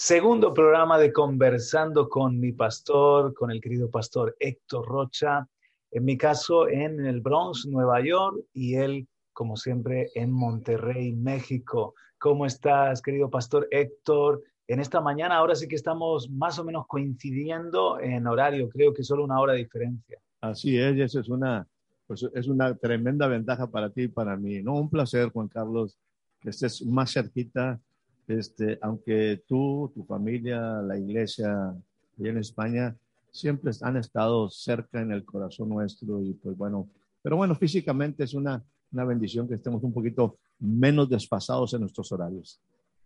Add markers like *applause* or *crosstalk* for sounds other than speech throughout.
Segundo programa de Conversando con mi pastor, con el querido pastor Héctor Rocha, en mi caso en el Bronx, Nueva York, y él, como siempre, en Monterrey, México. ¿Cómo estás, querido pastor Héctor? En esta mañana ahora sí que estamos más o menos coincidiendo en horario, creo que solo una hora de diferencia. Así es, y eso es una, pues es una tremenda ventaja para ti y para mí. No, un placer, Juan Carlos, que estés más cerquita este, aunque tú, tu familia, la iglesia y en España siempre han estado cerca en el corazón nuestro y pues bueno, pero bueno, físicamente es una, una bendición que estemos un poquito menos despasados en nuestros horarios.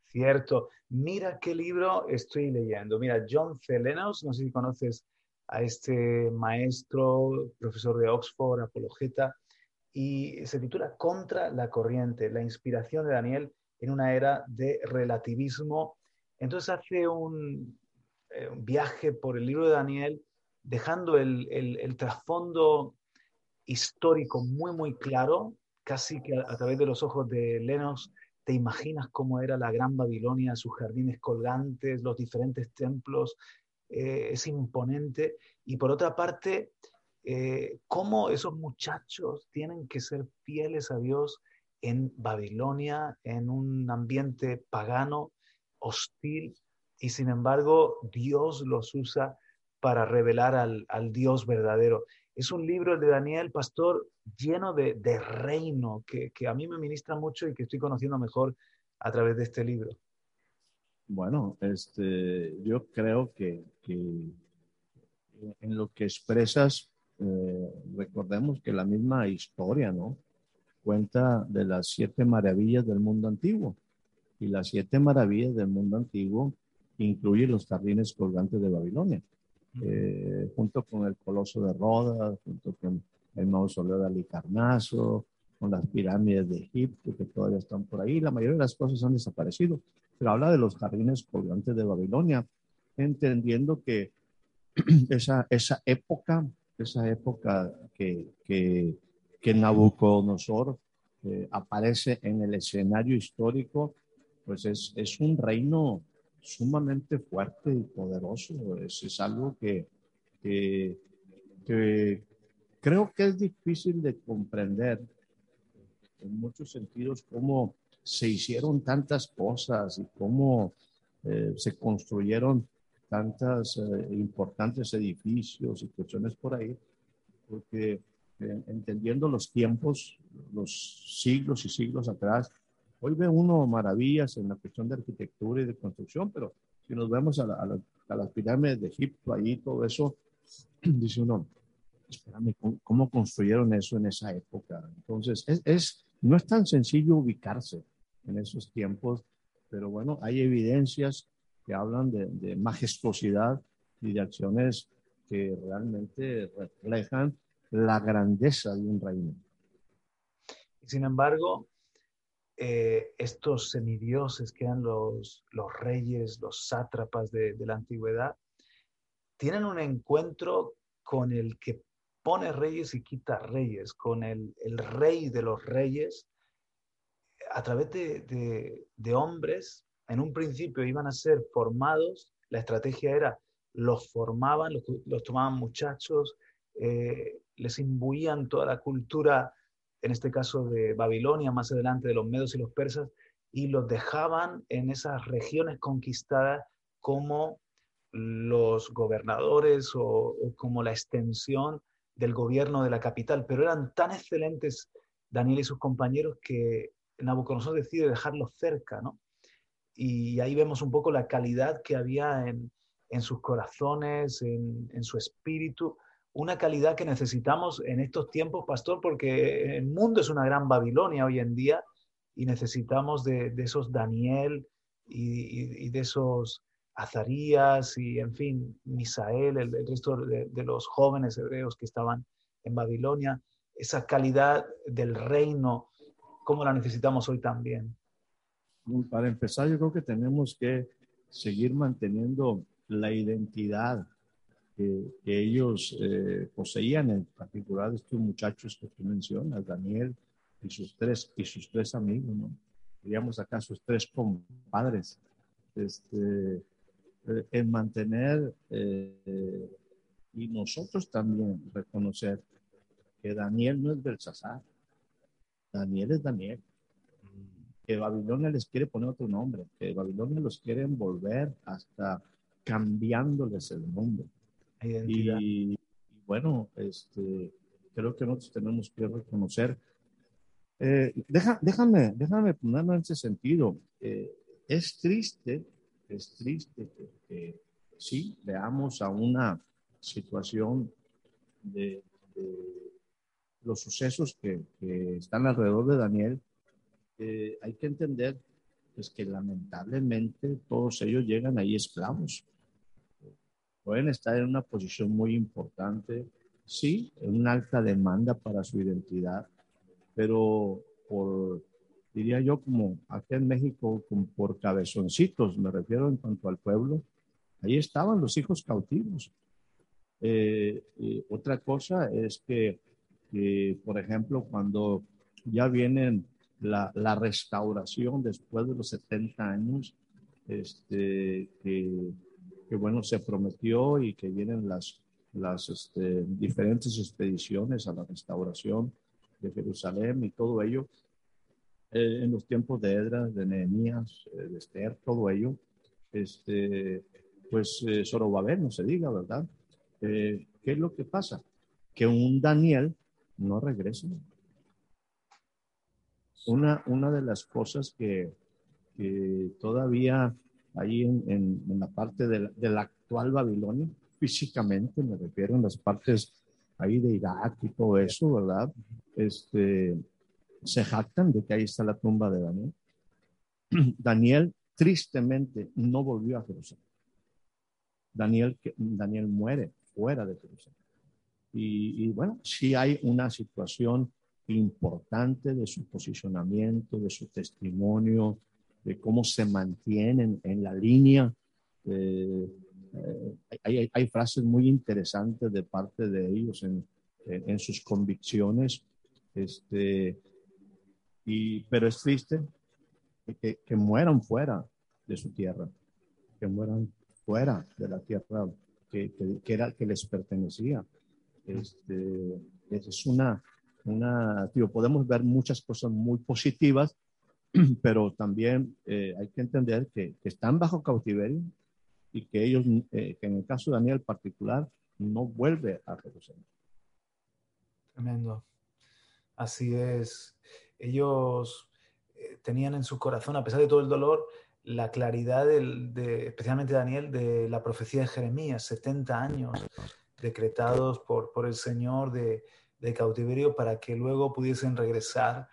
Cierto. Mira qué libro estoy leyendo. Mira, John Felenos, no sé si conoces a este maestro, profesor de Oxford, apologeta, y se titula Contra la corriente, la inspiración de Daniel en una era de relativismo. Entonces hace un, eh, viaje por el libro de Daniel, dejando el, trasfondo histórico muy, muy claro, casi que a, través de los ojos de Lenos te imaginas cómo era la gran Babilonia, sus jardines colgantes, los diferentes templos, eh, es imponente. Y por otra parte, eh, cómo esos muchachos tienen que ser fieles a Dios en Babilonia, en un ambiente pagano, hostil, y sin embargo Dios los usa para revelar al, Dios verdadero. Es un libro de Daniel Pastor lleno de, reino que, a mí me ministra mucho y que estoy conociendo mejor a través de este libro. Bueno, este, yo creo que, en lo que expresas, eh, recordemos que la misma historia, ¿no? Cuenta de las siete maravillas del mundo antiguo. Y las siete maravillas del mundo antiguo incluyen los jardines colgantes de Babilonia, eh, junto con el coloso de Rodas, junto con el mausoleo de Alicarnaso, con las pirámides de Egipto que todavía están por ahí. La mayoría de las cosas han desaparecido, pero habla de los jardines colgantes de Babilonia, entendiendo que *clears throat* esa, esa época, esa época que, que que Nabucodonosor eh, aparece en el escenario histórico, pues es, es, un reino sumamente fuerte y poderoso. Es, algo que, que, creo que es difícil de comprender en muchos sentidos cómo se hicieron tantas cosas y cómo eh, se construyeron tantos eh, importantes edificios y cuestiones por ahí, porque entendiendo los tiempos, los siglos y siglos atrás. Hoy ve uno maravillas en la cuestión de arquitectura y de construcción, pero si nos vemos a, las pirámides de Egipto, ahí todo eso, *clears throat* dice uno, espérame, ¿cómo, construyeron eso en esa época? Entonces, es, no es tan sencillo ubicarse en esos tiempos, pero bueno, hay evidencias que hablan de, de majestuosidad y de acciones que realmente reflejan la grandeza de un reino. Sin embargo, eh, estos semidioses que eran los, los reyes, los sátrapas de, la antigüedad, tienen un encuentro con el que pone reyes y quita reyes, con el, rey de los reyes, a través de, hombres, en un principio iban a ser formados, la estrategia era, los formaban, los, tomaban muchachos, eh, les imbuían toda la cultura, en este caso de Babilonia, más adelante de los medos y los persas, y los dejaban en esas regiones conquistadas como los gobernadores o, como la extensión del gobierno de la capital. Pero eran tan excelentes Daniel y sus compañeros que Nabucodonosor decide dejarlos cerca, ¿no? Y ahí vemos un poco la calidad que había en, sus corazones, en, en, su espíritu, una calidad que necesitamos en estos tiempos, pastor, porque el mundo es una gran Babilonia hoy en día y necesitamos de, esos Daniel y, de esos Azarías y, en fin, Misael, el, resto de, los jóvenes hebreos que estaban en Babilonia, esa calidad del reino, como la necesitamos hoy también. Para empezar, yo creo que tenemos que seguir manteniendo la identidad que, ellos eh, poseían, en particular estos muchachos que tú mencionas, Daniel y sus tres, y sus tres amigos, ¿no? Diríamos acá sus tres compadres. Este, eh, en mantener y nosotros también reconocer que Daniel no es Belsasar, Daniel es Daniel. Que Babilonia les quiere poner otro nombre, que Babilonia los quiere envolver hasta cambiándoles el nombre. Y, bueno, este, creo que nosotros tenemos que reconocer. Eh, déjame, déjame ponerlo en ese sentido. Eh, es triste, es triste que, sí veamos a una situación de, los sucesos que, están alrededor de Daniel. Eh, hay que entender pues, que lamentablemente todos ellos llegan ahí esclavos pueden estar en una posición muy importante, sí, en una alta demanda para su identidad, pero por, diría yo, como aquí en México, como por cabezoncitos, me refiero en cuanto al pueblo, ahí estaban los hijos cautivos. Eh, otra cosa es que, por ejemplo, cuando ya vienen la, la, restauración después de los 70 años, este, que que bueno, se prometió y que vienen las, las este, diferentes expediciones a la restauración de Jerusalén y todo ello, eh, en los tiempos de Edras, de Nehemías, eh, de Esther, todo ello, este, pues eh, Zorobabel, no se diga, ¿verdad? ¿Qué es lo que pasa? Que un Daniel no regresa. Una, una de las cosas que, que todavía ahí en, en, la parte de la, actual Babilonia, físicamente, me refiero en las partes ahí de Irak y todo eso, ¿verdad? Este, se jactan de que ahí está la tumba de Daniel. *clears throat* Daniel tristemente no volvió a Jerusalén. Daniel, Daniel muere fuera de Jerusalén. Y, y, bueno, sí hay una situación importante de su posicionamiento, de su testimonio, de cómo se mantienen en la línea. Eh, hay, hay, frases muy interesantes de parte de ellos en, en, sus convicciones, este, y, pero es triste que, que, mueran fuera de su tierra, que mueran fuera de la tierra que, que, era, que les pertenecía. Este, es una, una, tío, podemos ver muchas cosas muy positivas, *clears throat* pero también eh, hay que entender que, están bajo cautiverio y que ellos, eh, que en el caso de Daniel particular, no vuelve a Jerusalén. Tremendo. Así es. Ellos eh, tenían en su corazón, a pesar de todo el dolor, la claridad, de, especialmente Daniel, de la profecía de Jeremías, 70 años decretados por, el Señor de cautiverio para que luego pudiesen regresar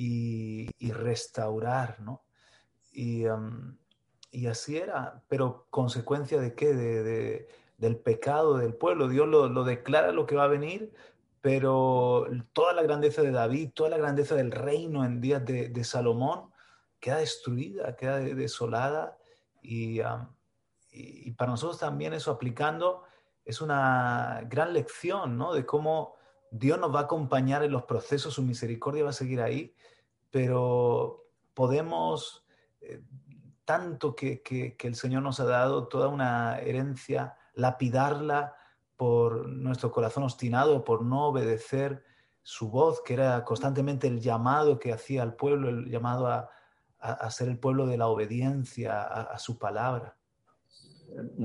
y, restaurar, ¿no? Y, así era, pero consecuencia de qué? De, del pecado del pueblo. Dios lo, declara lo que va a venir, pero toda la grandeza de David, toda la grandeza del reino en días de, Salomón queda destruida, queda desolada y, y, y, para nosotros también eso aplicando es una gran lección, ¿no? De cómo Dios nos va a acompañar en los procesos, su misericordia va a seguir ahí, pero podemos, eh, tanto que, el Señor nos ha dado, toda una herencia, lapidarla por nuestro corazón obstinado, por no obedecer su voz, que era constantemente el llamado que hacía al pueblo, el llamado a, ser el pueblo de la obediencia a, su palabra.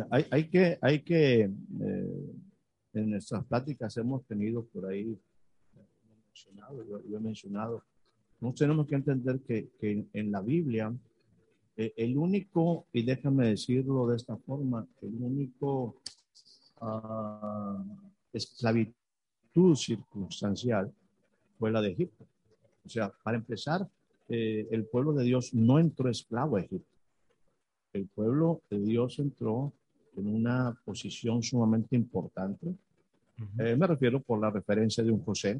Hay, que, hay que eh, en nuestras pláticas hemos tenido por ahí, mencionado, yo, he mencionado, no tenemos que entender que, que en la Biblia, eh, el único, y déjame decirlo de esta forma, el único uh, esclavitud circunstancial fue la de Egipto. O sea, para empezar, eh, el pueblo de Dios no entró esclavo a Egipto. El pueblo de Dios entró en una posición sumamente importante. Eh, me refiero por la referencia de un José.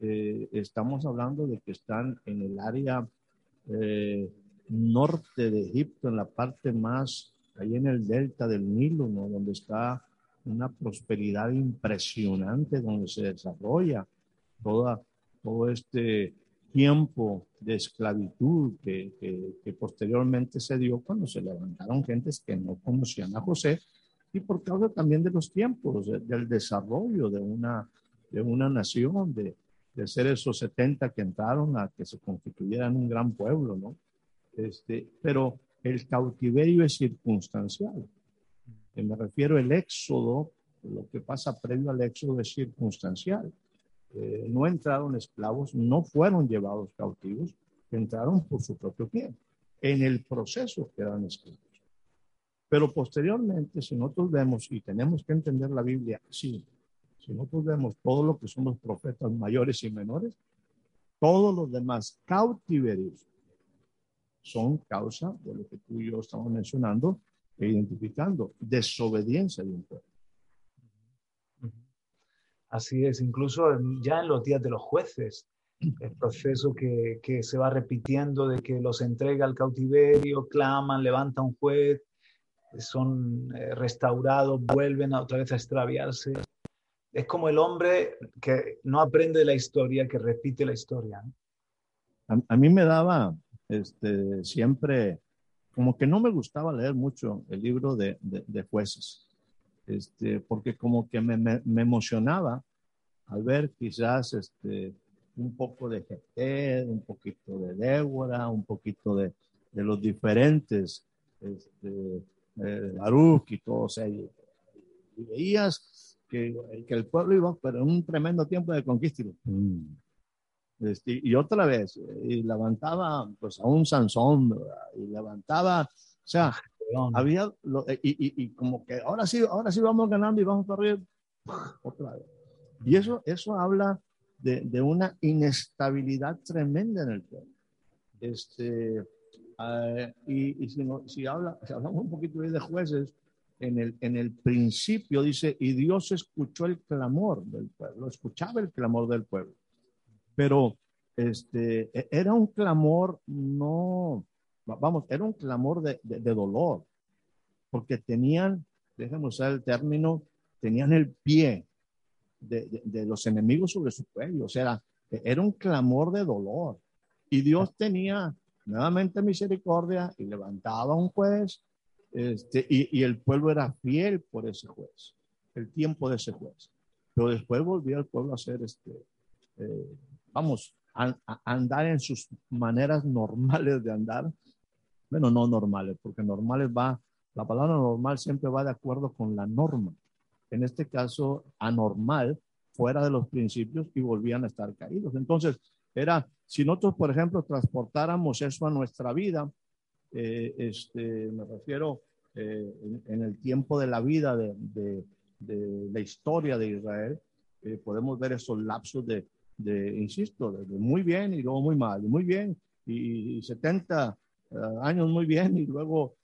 Eh, estamos hablando de que están en el área eh, norte de Egipto, en la parte más, ahí en el delta del Nilo, ¿no? donde está una prosperidad impresionante, donde se desarrolla toda, todo este tiempo de esclavitud que, que, posteriormente se dio cuando se levantaron gentes que no conocían a José y por causa también de los tiempos, del desarrollo de una, de una nación, de, de ser esos 70 que entraron a que se constituyeran un gran pueblo, ¿no? Este, pero el cautiverio es circunstancial. Me refiero al éxodo, lo que pasa previo al éxodo es circunstancial. Eh, no entraron esclavos, no fueron llevados cautivos, entraron por su propio pie. En el proceso quedan esclavos. Pero posteriormente, si nosotros vemos, y tenemos que entender la Biblia así, si nosotros vemos todo lo que son los profetas mayores y menores, todos los demás cautiverios son causa de lo que tú y yo estamos mencionando e identificando, desobediencia de un pueblo. Así es, incluso ya en los días de los jueces, el proceso que, se va repitiendo de que los entrega al cautiverio, claman, levanta un juez, son eh, restaurados, vuelven otra vez a extraviarse. Es como el hombre que no aprende de la historia, que repite la historia. A, mí me daba este, siempre, como que no me gustaba leer mucho el libro de, jueces, este, porque como que me, me, emocionaba al ver quizás este, un poco de Jeter, un poquito de Débora, un poquito de, de los diferentes este, eh, Baruch y todos ellos. Y veías que, que, el pueblo iba pero en un tremendo tiempo de conquista. Mm. Este, y otra vez, y levantaba pues a un Sansón, y levantaba, o sea, había, y, y, como que ahora sí, ahora sí vamos ganando y vamos para arriba, otra vez. Y eso, eso habla de, de una inestabilidad tremenda en el pueblo. Este, uh, y, y si, no, si, habla, si hablamos un poquito de jueces, en el, en el principio dice, y Dios escuchó el clamor del pueblo, escuchaba el clamor del pueblo. Pero este, e, era un clamor, no, vamos, era un clamor de, de, de dolor, porque tenían, déjenme usar el término, tenían el pie de, de, los enemigos sobre su cuello. O sea, era un clamor de dolor. Y Dios tenía nuevamente misericordia y levantaba un juez, este, y, y, el pueblo era fiel por ese juez, el tiempo de ese juez. Pero después volvió el pueblo a ser, este, eh, vamos, a, andar en sus maneras normales de andar. Bueno, no normales, porque normales va, la palabra normal siempre va de acuerdo con la norma en este caso anormal, fuera de los principios y volvían a estar caídos. Entonces, era, si nosotros, por ejemplo, transportáramos eso a nuestra vida, eh, este, me refiero eh, en, el tiempo de la vida de, de, la historia de Israel, eh, podemos ver esos lapsos de, de insisto, de, muy bien y luego muy mal, y muy bien, y, 70 años muy bien y luego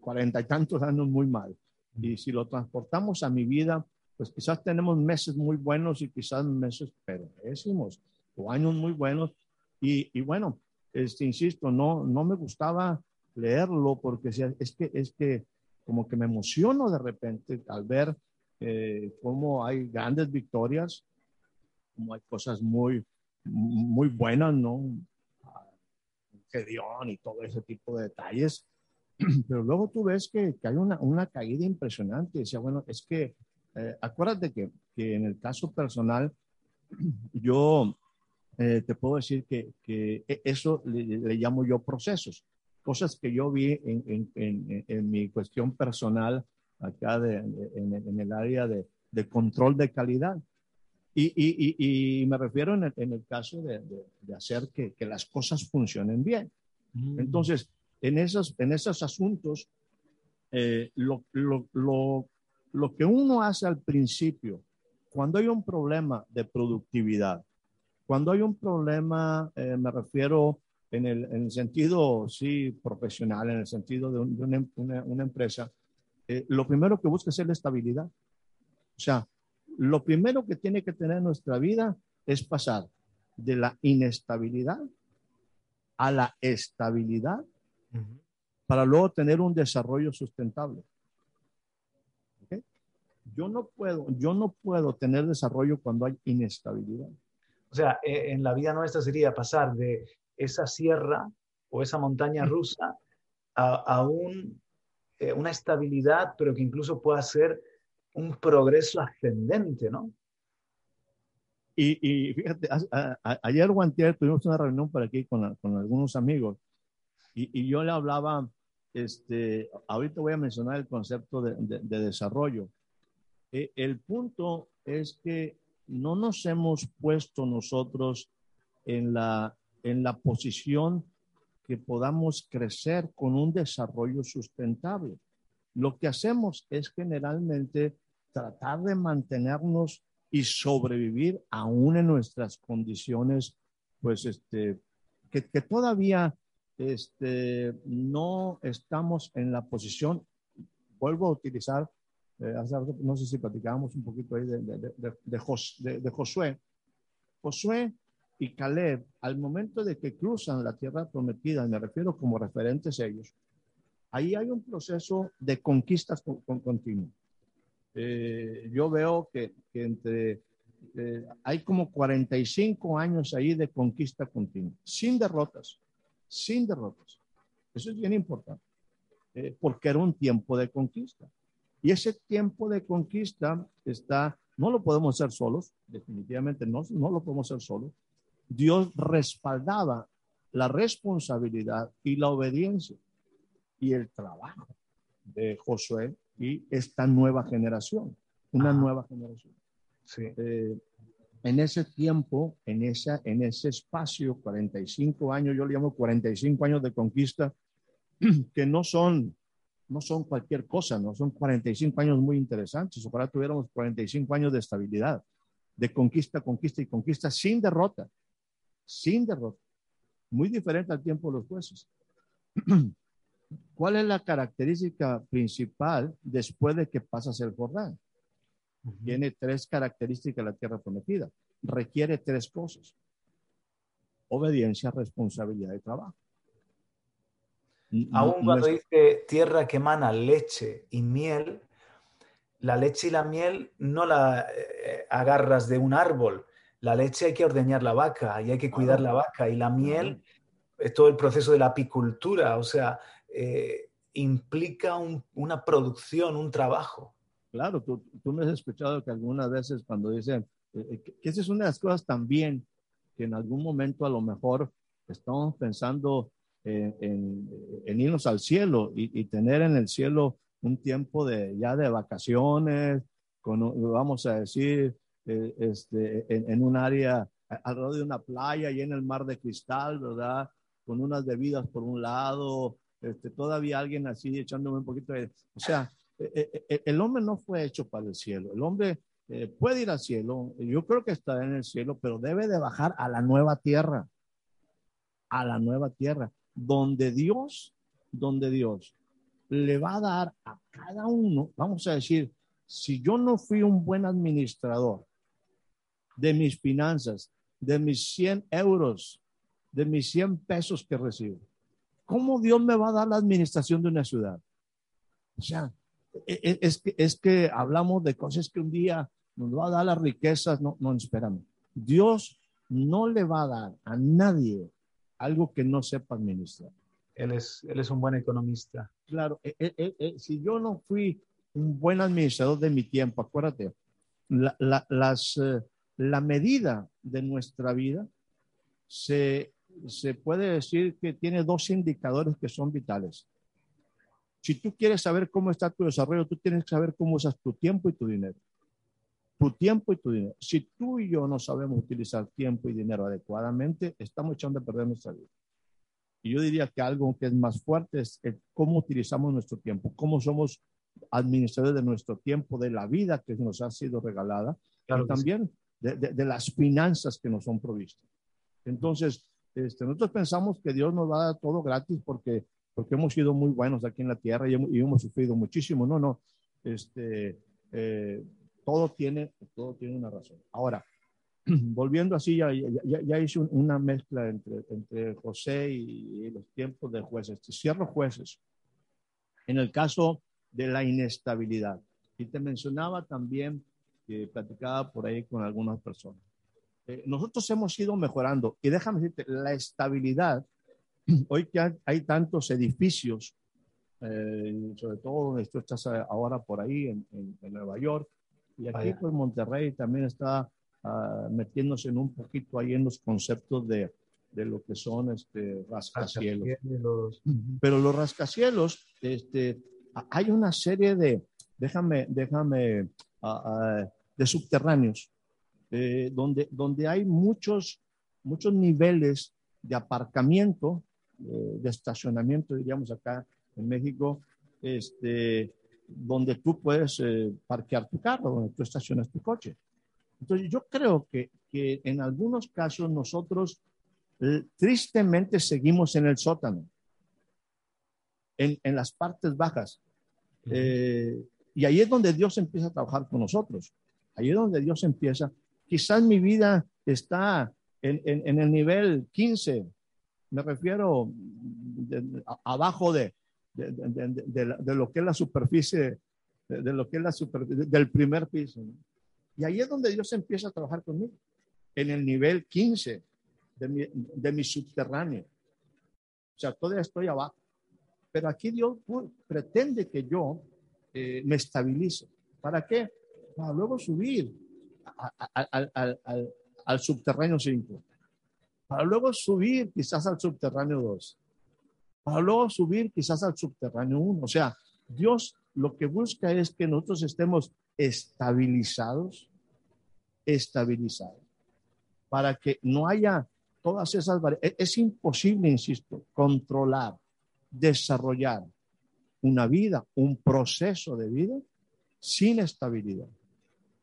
cuarenta y tantos años muy mal. Y si lo transportamos a mi vida, pues quizás tenemos meses muy buenos y quizás meses pésimos o años muy buenos. Y, y bueno, este, insisto, no, no me gustaba leerlo porque es que, es que como que me emociono de repente al ver eh, cómo hay grandes victorias, como hay cosas muy, muy buenas, ¿no? Gedeón y todo ese tipo de detalles. *clears throat* Pero luego tú ves que, que hay una, una, caída impresionante. Decía, bueno, es que, eh, acuérdate que, que, en el caso personal, *clears throat* yo eh, te puedo decir que, que e, eso le, le, llamo yo procesos, cosas que yo vi en, en, en, mi cuestión personal acá de, en, el área de, de, control de calidad. Y, y, y, me refiero en el, el caso de, de, hacer que, que, las cosas funcionen bien. Mm. Entonces, en esos, en esos asuntos, eh, lo, lo, lo, lo, que uno hace al principio, cuando hay un problema de productividad, cuando hay un problema, eh, me refiero en el, en el, sentido, sí, profesional, en el sentido de, una, una, empresa, eh, lo primero que busca es la estabilidad. O sea, lo primero que tiene que tener nuestra vida es pasar de la inestabilidad a la estabilidad para luego tener un desarrollo sustentable. Yo no puedo, yo no puedo tener desarrollo cuando hay inestabilidad. O sea, e, en la vida nuestra sería pasar de esa sierra o esa montaña rusa a, eh, una estabilidad, pero que incluso pueda ser un progreso ascendente, ¿no? Y, fíjate, ayer o tuvimos una reunión por aquí con, algunos amigos y, yo le hablaba, este, ahorita voy a mencionar el concepto de, desarrollo. E, el punto es que no nos hemos puesto nosotros en la, en la posición que podamos crecer con un desarrollo sustentable. Lo que hacemos es generalmente tratar de mantenernos y sobrevivir aún en nuestras condiciones, pues, este, que, todavía este, no estamos en la posición, vuelvo a utilizar, eh, no sé si platicábamos un poquito ahí de, de, de, Josué. Josué y Caleb, al momento de que cruzan la tierra prometida, me refiero como referentes ellos, ahí hay un proceso de conquistas con, continuo. Eh, yo veo que, entre, eh, hay como 45 años ahí de conquista continua, sin derrotas, sin derrotas. Eso es bien importante, eh, porque era un tiempo de conquista. Y ese tiempo de conquista está, no lo podemos hacer solos, definitivamente no, no lo podemos hacer solos. Dios respaldaba la responsabilidad y la obediencia y el trabajo de Josué y esta nueva generación, una nueva generación. Eh, en ese tiempo, en, esa, en ese espacio, 45 años, yo le llamo 45 años de conquista, *clears throat* que no son, no son cualquier cosa, no son 45 años muy interesantes, ojalá tuviéramos 45 años de estabilidad, de conquista, conquista y conquista sin derrota, sin derrota, muy diferente al tiempo de los jueces. *clears throat* ¿Cuál es la característica principal después de que pasas el Jordán? Tiene tres características la tierra prometida. Requiere tres cosas. Obediencia, responsabilidad y trabajo. Aún cuando dice tierra que emana leche y miel, la leche y la miel no la eh, agarras de un árbol. La leche hay que ordeñar la vaca y hay que cuidar la vaca. Y la miel es todo el proceso de la apicultura. O sea, eh, implica una producción, un trabajo. Claro, tú, tú, me has escuchado que algunas veces cuando dicen eh, eh, que, esa es una de las cosas también que en algún momento a lo mejor estamos pensando en, irnos al cielo y, tener en el cielo un tiempo de ya de vacaciones, con, vamos a decir, este, en, en, un área alrededor de una playa y en el mar de cristal, ¿verdad? Con unas bebidas por un lado, este, todavía alguien así echándome un poquito de... O sea, eh, eh, eh, el hombre no fue hecho para el cielo. El hombre puede ir al cielo, yo creo que está en el cielo, pero debe de bajar a la nueva tierra, a la nueva tierra, donde Dios, donde Dios le va a dar a cada uno, vamos a decir, si yo no fui un buen administrador de mis finanzas, de mis 100 euros, de mis 100 pesos que recibo, ¿Cómo Dios me va a dar la administración de una ciudad? O sea, e, e, es que, es que hablamos de cosas que un día nos va a dar las riquezas. No, no, espérame. Dios no le va a dar a nadie algo que no sepa administrar. Él es, él es un buen economista. Claro, e, si yo no fui un buen administrador de mi tiempo, acuérdate, la, la, las, eh, la medida de nuestra vida se se puede decir que tiene dos indicadores que son vitales. Si tú quieres saber cómo está tu desarrollo, tú tienes que saber cómo usas tu tiempo y tu dinero. Tu tiempo y tu dinero. Si tú y yo no sabemos utilizar tiempo y dinero adecuadamente, estamos echando a perder nuestra vida. Y yo diría que algo que es más fuerte es cómo utilizamos nuestro tiempo, cómo somos administradores de nuestro tiempo, de la vida que nos ha sido regalada, y también de, de, las finanzas que nos son provistas. Entonces, este, nosotros pensamos que Dios nos va a dar todo gratis porque, porque hemos sido muy buenos aquí en la tierra y hemos, sufrido muchísimo. No, no. Este, eh, todo, tiene, todo tiene una razón. Ahora, *clears throat* volviendo así, ya, ya, hice una mezcla entre, entre José y, los tiempos de jueces. Cierro jueces. En el caso de la inestabilidad. Y te mencionaba también que platicaba por ahí con algunas personas. Eh, nosotros hemos ido mejorando. Y déjame decirte, la estabilidad, *clears throat* hoy que hay, hay tantos edificios, eh, sobre todo donde tú estás ahora por ahí, en, en, Nueva York, y aquí pues Monterrey también está uh, metiéndose en un poquito ahí en los conceptos de, de lo que son este, rascacielos. rascacielos. *clears throat* Pero los rascacielos, este, hay una serie de, déjame, déjame, uh, uh, de subterráneos eh, donde, donde hay muchos, muchos niveles de aparcamiento, eh, de estacionamiento, diríamos acá en México, este, donde tú puedes eh, parquear tu carro, donde tú estacionas tu coche. Entonces, yo creo que, que en algunos casos nosotros tristemente seguimos en el sótano, en, en las partes bajas. y ahí es donde Dios empieza a trabajar con nosotros. Ahí es donde Dios empieza Quizás mi vida está en, en, el nivel 15, me refiero abajo de, de, de, lo que es la superficie, de, lo que es la superficie, del primer piso. Y ahí es donde Dios empieza a trabajar conmigo, en el nivel 15 de mi, de mi subterráneo. O sea, todavía estoy abajo. Pero aquí Dios pretende que yo eh, me estabilice. ¿Para qué? Para luego subir al, al, subterráneo 5, para luego subir quizás al subterráneo 2, para luego subir quizás al subterráneo 1. O sea, Dios lo que busca es que nosotros estemos estabilizados, estabilizados, para que no haya todas esas variables. Es imposible, insisto, controlar, desarrollar una vida, un proceso de vida sin estabilidad.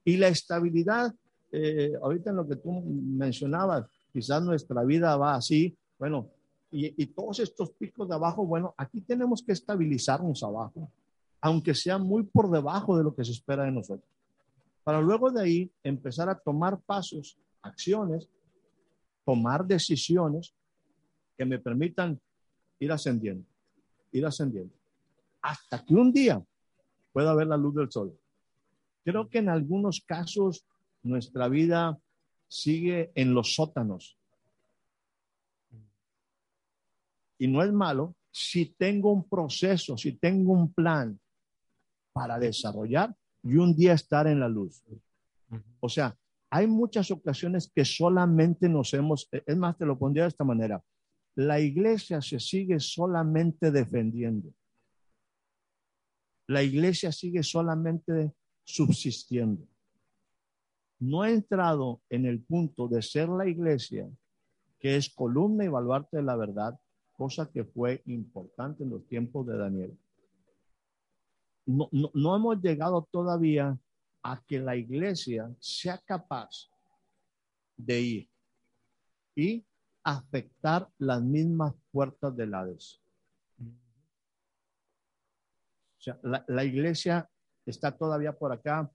Y la estabilidad, eh, ahorita en lo que tú mencionabas, quizás nuestra vida va así, bueno, y, todos estos picos de abajo, bueno, aquí tenemos que estabilizarnos abajo, aunque sea muy por debajo de lo que se espera de nosotros, para luego de ahí empezar a tomar pasos, acciones, tomar decisiones que me permitan ir ascendiendo, ir ascendiendo, hasta que un día pueda ver la luz del sol. Creo que en algunos casos nuestra vida sigue en los sótanos. Y no es malo si tengo un proceso, si tengo un plan para desarrollar y un día estar en la luz. O sea, hay muchas ocasiones que solamente nos hemos, es más, te lo pondría de esta manera, la iglesia se sigue solamente defendiendo. La iglesia sigue solamente subsistiendo. No ha entrado en el punto de ser la iglesia, que es columna y baluarte de la verdad, cosa que fue importante en los tiempos de Daniel. No, no hemos llegado todavía a que la iglesia sea capaz de ir y afectar las mismas puertas del Hades. O la, la, iglesia está todavía por acá,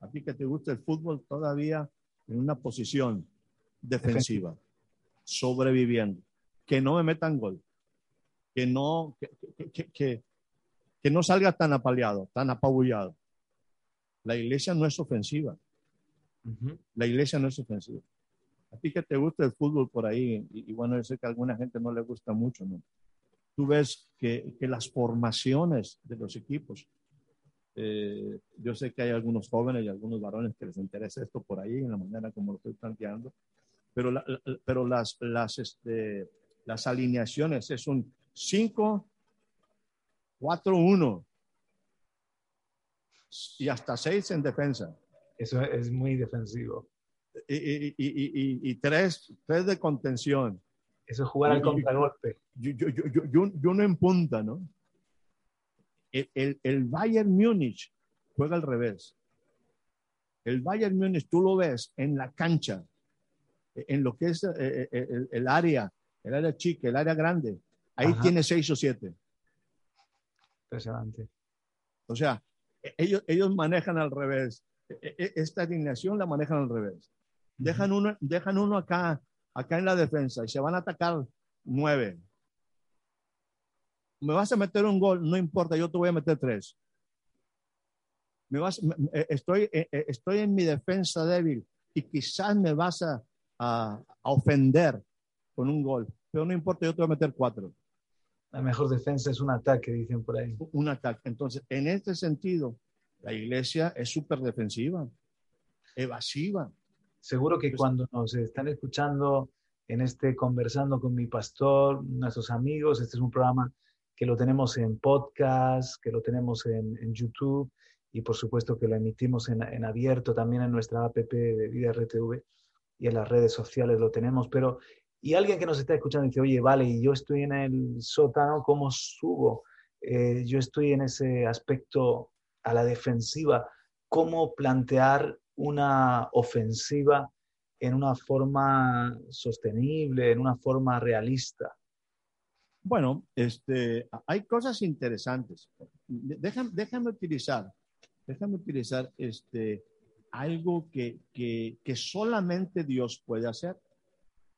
a ti que te gusta el fútbol, todavía en una posición defensiva, sobreviviendo, que no me metan gol, que no, que, que, que, no salga tan apaleado, tan apabullado. La iglesia no es ofensiva. La iglesia no es ofensiva. A ti que te gusta el fútbol por ahí, y, bueno, yo sé que a alguna gente no le gusta mucho, ¿no? Tú ves que, que las formaciones de los equipos eh, yo sé que hay algunos jóvenes y algunos varones que les interesa esto por ahí, en la manera como lo estoy planteando, pero, pero las, las, este, las alineaciones es un 5, 4, 1 y hasta 6 en defensa. Eso es muy defensivo. Y, y, y, y tres, tres, de contención. Eso es jugar al contragolpe. Yo, yo, yo, yo, yo, no en punta, ¿no? El, el, Bayern Múnich juega al revés. El Bayern Múnich, tú lo ves en la cancha, en lo que es eh, eh, el, área, el área chica, el área grande. Ahí tiene seis o siete. Impresionante. O sea, ellos, ellos manejan al revés. E, e, esta alineación la manejan al revés. Dejan uno, dejan uno acá, acá en la defensa y se van a atacar nueve me vas a meter un gol, no importa, yo te voy a meter tres. Me vas, eh, estoy, eh, eh, estoy en mi defensa débil y quizás me vas a, a, a ofender con un gol. Pero no importa, yo te voy a meter cuatro. La mejor defensa es un ataque, dicen por ahí. Un ataque. Entonces, en este sentido, la iglesia es súper defensiva, evasiva. Seguro que Pues- cuando nos están escuchando en este conversando con mi pastor, nuestros amigos, este es un programa que lo tenemos en podcast, que lo tenemos en, YouTube y por supuesto que lo emitimos en, en abierto también en nuestra app de Vida RTV y en las redes sociales lo tenemos, pero y alguien que nos está escuchando dice, oye, vale, y yo estoy en el sótano, ¿cómo subo? Eh, yo estoy en ese aspecto a la defensiva, ¿cómo plantear una ofensiva en una forma sostenible, en una forma realista? Bueno, este, hay cosas interesantes. Déjame, déjame utilizar, déjame utilizar este, algo que, que, que solamente Dios puede hacer.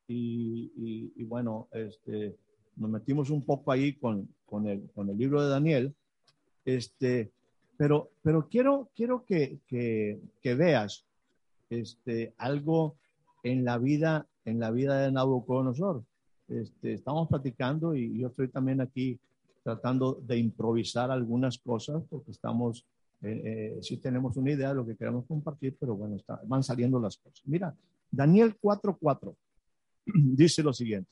Y, y- bueno, este, nos metimos un poco ahí con, con, el, con el libro de Daniel. Este, pero, pero quiero, quiero que, que, que veas este, algo en la vida, en la vida de Nabucodonosor. Este, estamos platicando y yo estoy también aquí tratando de improvisar algunas cosas porque estamos, eh, eh, sí tenemos una idea de lo que queremos compartir, pero bueno, está- van saliendo las cosas. Mira, Daniel 4:4 *clears throat* dice lo siguiente.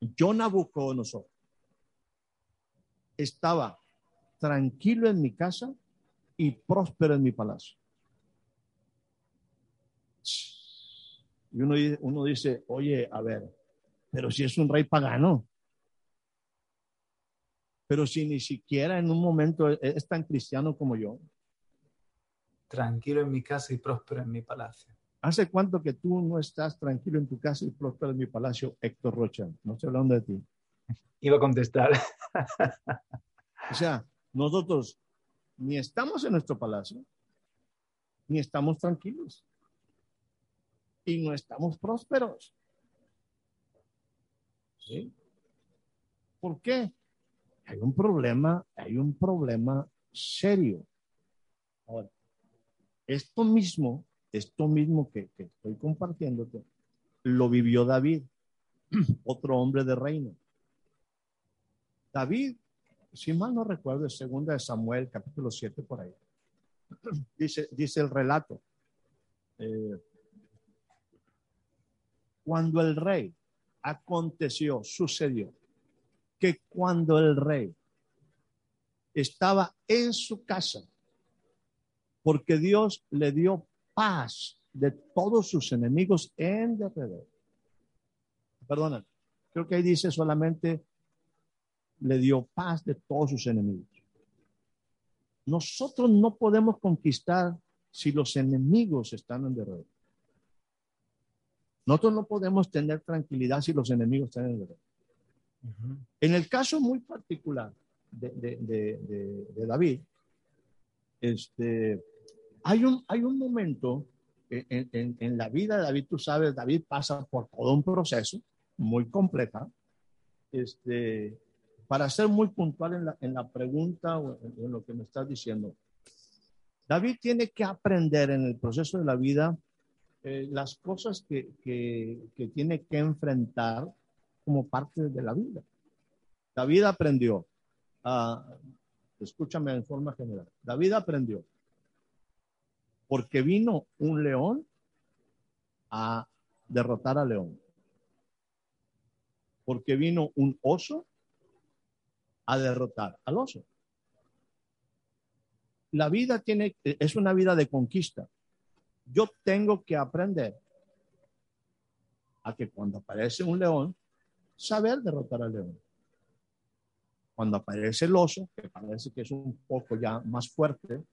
Yo Nabucodonosor estaba tranquilo en mi casa y próspero en mi palacio. Y uno, di- uno dice, oye, a ver, pero si es un rey pagano. Pero si ni siquiera en un momento es, es tan cristiano como yo. Tranquilo en mi casa y próspero en mi palacio. ¿Hace cuánto que tú no estás tranquilo en tu casa y próspero en mi palacio, Héctor Rocha? No estoy hablando de ti. *laughs* Iba a contestar. *laughs* O sea, nosotros ni estamos en nuestro palacio, ni estamos tranquilos, y no estamos prósperos. ¿Sí? ¿Por qué? Hay un problema, hay un problema serio. Ahora, esto mismo, esto mismo que, que estoy compartiéndote, lo vivió David, *clears throat* otro hombre de reino. David si mal no recuerdo, es segunda de Samuel, capítulo 7, por ahí. *clears throat* Dice, dice el relato. eh, cuando el rey aconteció, sucedió, que cuando el rey estaba en su casa, porque Dios le dio paz de todos sus enemigos en derredor. Perdona, creo que ahí dice solamente le dio paz de todos sus enemigos. Nosotros no podemos conquistar si los enemigos están en derredor. Nosotros no podemos tener tranquilidad si los enemigos están en derredor. En el caso muy particular de, de- de- de- de David, este, hay, un, hay un momento en, en- en la vida de David, tú sabes, David pasa por todo un proceso muy compleja. Este, para ser muy puntual en la, en la pregunta o en, en lo que me estás diciendo, David tiene que aprender en el proceso de la vida eh, las cosas que, que, tiene que enfrentar como parte de la vida. David aprendió, a, escúchame en forma general, David aprendió, porque vino un león a derrotar al león, porque vino un oso a derrotar al oso. La vida tiene, es una vida de conquista. Yo tengo que aprender a que cuando aparece un león, saber derrotar al león. Cuando aparece el oso, que parece que es un poco ya más fuerte,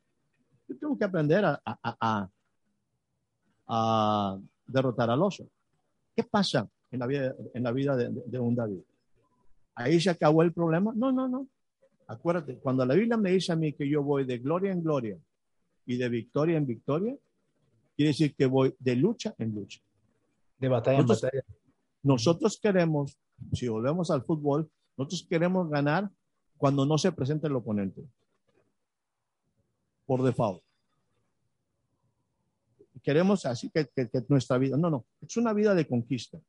yo tengo que aprender a, derrotar al oso. ¿Qué pasa en la vida, en la vida de, de un David? Ahí se acabó el problema. No, no, no. Acuérdate, cuando la Biblia me dice a mí que yo voy de gloria en gloria y de victoria en victoria, quiere decir que voy de lucha en lucha. De batalla en Nosotros- batalla. Nosotros queremos, si volvemos al fútbol, nosotros queremos ganar cuando no se presenta el oponente. Por default. queremos así que, que, nuestra vida, no, no, es una vida de conquista.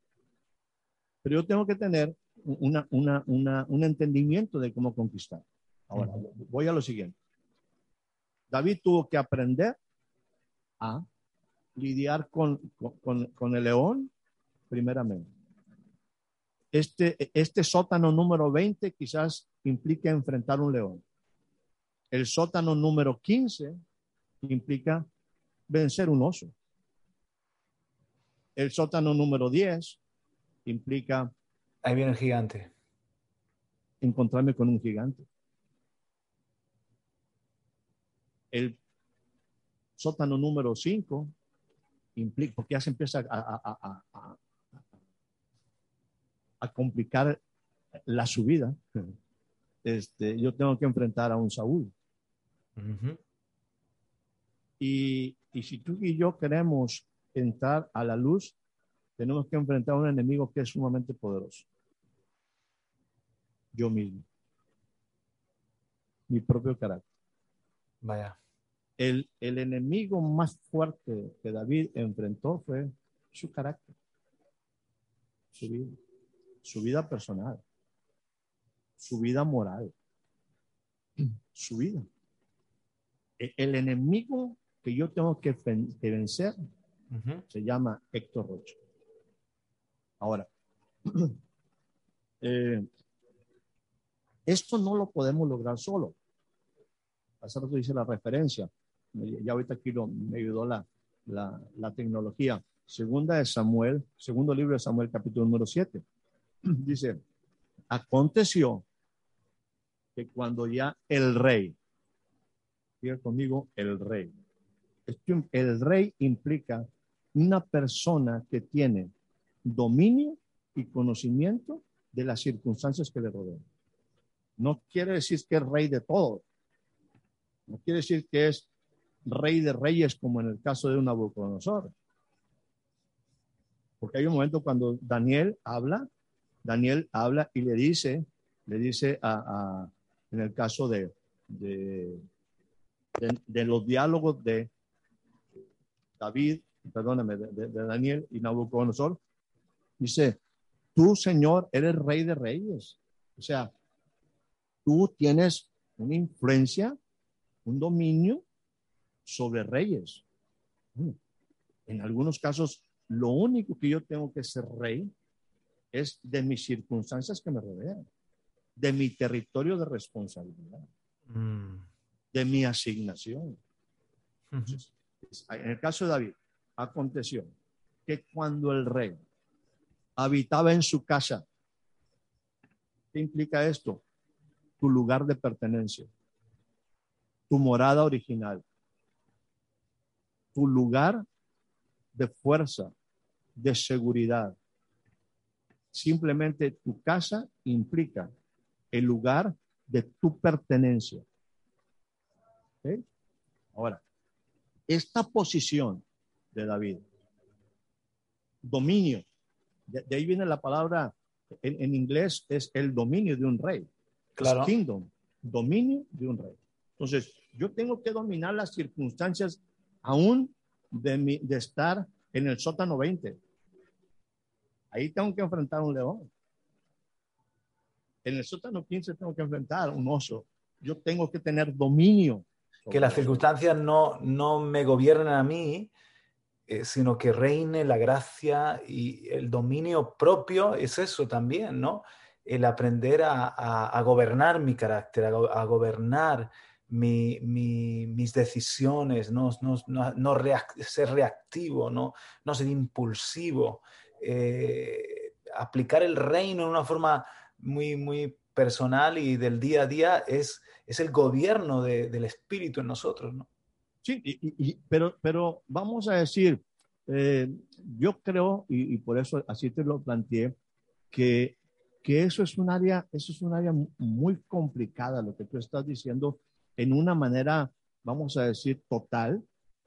Pero yo tengo que tener una, una, una, un entendimiento de cómo conquistar. Ahora, voy a lo siguiente. David tuvo que aprender a lidiar con, con, con el león primeramente. Este, este sótano número 20 quizás implica enfrentar un león. El sótano número 15 implica vencer un oso. El sótano número 10 implica... Ahí viene el gigante. Encontrarme con un gigante. El sótano número 5 implica, porque ya se empieza a, a, complicar la subida. Este, yo tengo que enfrentar a un Saúl. y, y si tú y yo queremos entrar a la luz, tenemos que enfrentar a un enemigo que es sumamente poderoso. Yo mismo. Mi propio carácter. Vaya. El, el enemigo más fuerte que David enfrentó fue su carácter, su vida, su vida personal, su vida moral, su vida. E, el enemigo que yo tengo que, vencer se llama Héctor Rocha. Ahora, *clears throat* eh, esto no lo podemos lograr solo. Hace rato dice la referencia. Ya ahorita aquí me ayudó la, la, tecnología. Segunda de Samuel, segundo libro de Samuel, capítulo número 7. *clears throat* Dice, aconteció que cuando ya el rey, diga conmigo, el rey. El rey implica una persona que tiene dominio y conocimiento de las circunstancias que le rodean. No quiere decir que es rey de todo. No quiere decir que es rey de reyes como en el caso de un Nabucodonosor. Porque hay un momento cuando Daniel habla, Daniel habla y le dice, le dice a, en el caso de, de, los diálogos de David, perdóname, de, de Daniel y Nabucodonosor, Dice, tú, Señor, eres rey de reyes. O sea, tú tienes una influencia, un dominio sobre reyes. Mm. En algunos casos, lo único que yo tengo que ser rey es de mis circunstancias que me rodean, de mi territorio de responsabilidad, mm. de mi asignación. en el caso de David, aconteció que cuando el rey habitaba en su casa. ¿Qué implica esto? Tu lugar de pertenencia, tu morada original, tu lugar de fuerza, de seguridad. Simplemente tu casa implica el lugar de tu pertenencia. Ahora, esta posición de David, dominio, de, ahí viene la palabra, en, inglés es el dominio de un rey. Claro. Kingdom, dominio de un rey. Entonces, yo tengo que dominar las circunstancias aún de, mi, de estar en el sótano 20. Ahí tengo que enfrentar un león. En el sótano 15 tengo que enfrentar un oso. Yo tengo que tener dominio. Que las circunstancias no, no me gobiernen a mí, eh, sino que reine la gracia y el dominio propio es eso también, ¿no? El aprender a, gobernar mi carácter, a, gobernar mis decisiones, no, ser reactivo, no, ser impulsivo, eh, aplicar el reino en una forma muy, muy personal y del día a día es, es el gobierno del espíritu en nosotros, ¿no? Sí, y, pero, pero vamos a decir, eh, yo creo, y, por eso así te lo planteé, que, que eso, es un área, eso es un área muy complicada, lo que tú estás diciendo, en una manera, vamos a decir, total,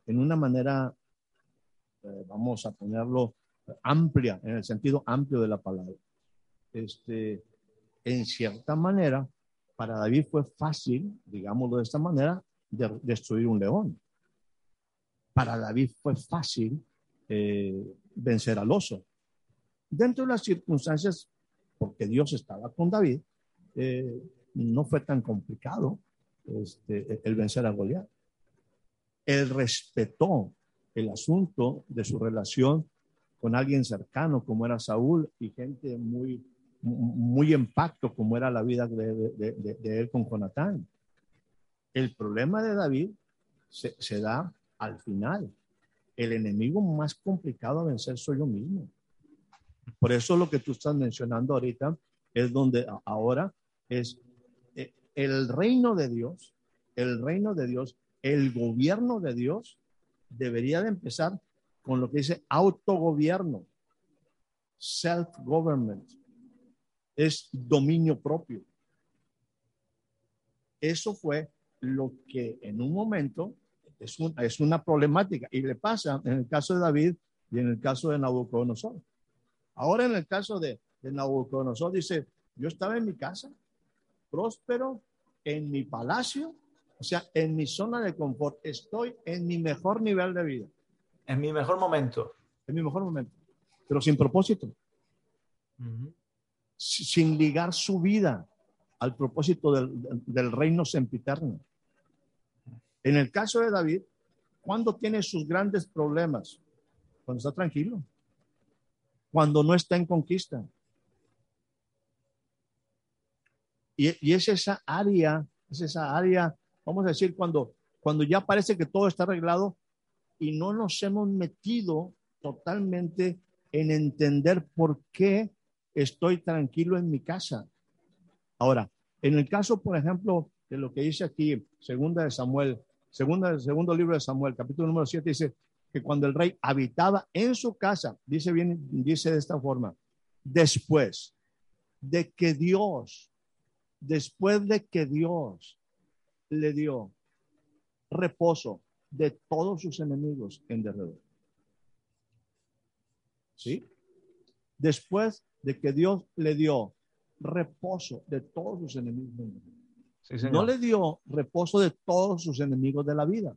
en una manera, eh, vamos a ponerlo amplia, en el sentido amplio de la palabra. Este, en cierta manera, para David fue fácil, digámoslo de esta manera, de destruir un león para David fue fácil eh, vencer al oso. Dentro de las circunstancias, porque Dios estaba con David, eh, no fue tan complicado este, el vencer a Goliat. Él respetó el asunto de su relación con alguien cercano como era Saúl y gente muy, muy en pacto como era la vida de, él con Jonatán. El problema de David se, se da al final. El enemigo más complicado a vencer soy yo mismo. Por eso lo que tú estás mencionando ahorita es donde ahora es el reino de Dios, el reino de Dios, el gobierno de Dios debería de empezar con lo que dice autogobierno, self-government, es dominio propio. Eso fue lo que en un momento es, una problemática y le pasa en el caso de David y en el caso de Nabucodonosor. Ahora en el caso de, de Nabucodonosor dice, yo estaba en mi casa, próspero, en mi palacio, o sea, en mi zona de confort, estoy en mi mejor nivel de vida. En mi mejor momento. En mi mejor momento, pero sin propósito. Sin ligar su vida al propósito del, del reino sempiterno. En el caso de David, ¿cuándo tiene sus grandes problemas? Cuando está tranquilo. Cuando no está en conquista. Y, es esa área, es esa área, vamos a decir, cuando, cuando ya parece que todo está arreglado y no nos hemos metido totalmente en entender por qué estoy tranquilo en mi casa. Ahora, en el caso, por ejemplo, de lo que dice aquí, segunda de Samuel Segunda, segundo libro de Samuel, capítulo número 7, dice que cuando el rey habitaba en su casa, dice bien, dice de esta forma, después de que Dios, después de que Dios le dio reposo de todos sus enemigos en derredor. ¿Sí? Después de que Dios le dio reposo de todos sus enemigos no le dio reposo de todos sus enemigos de la vida,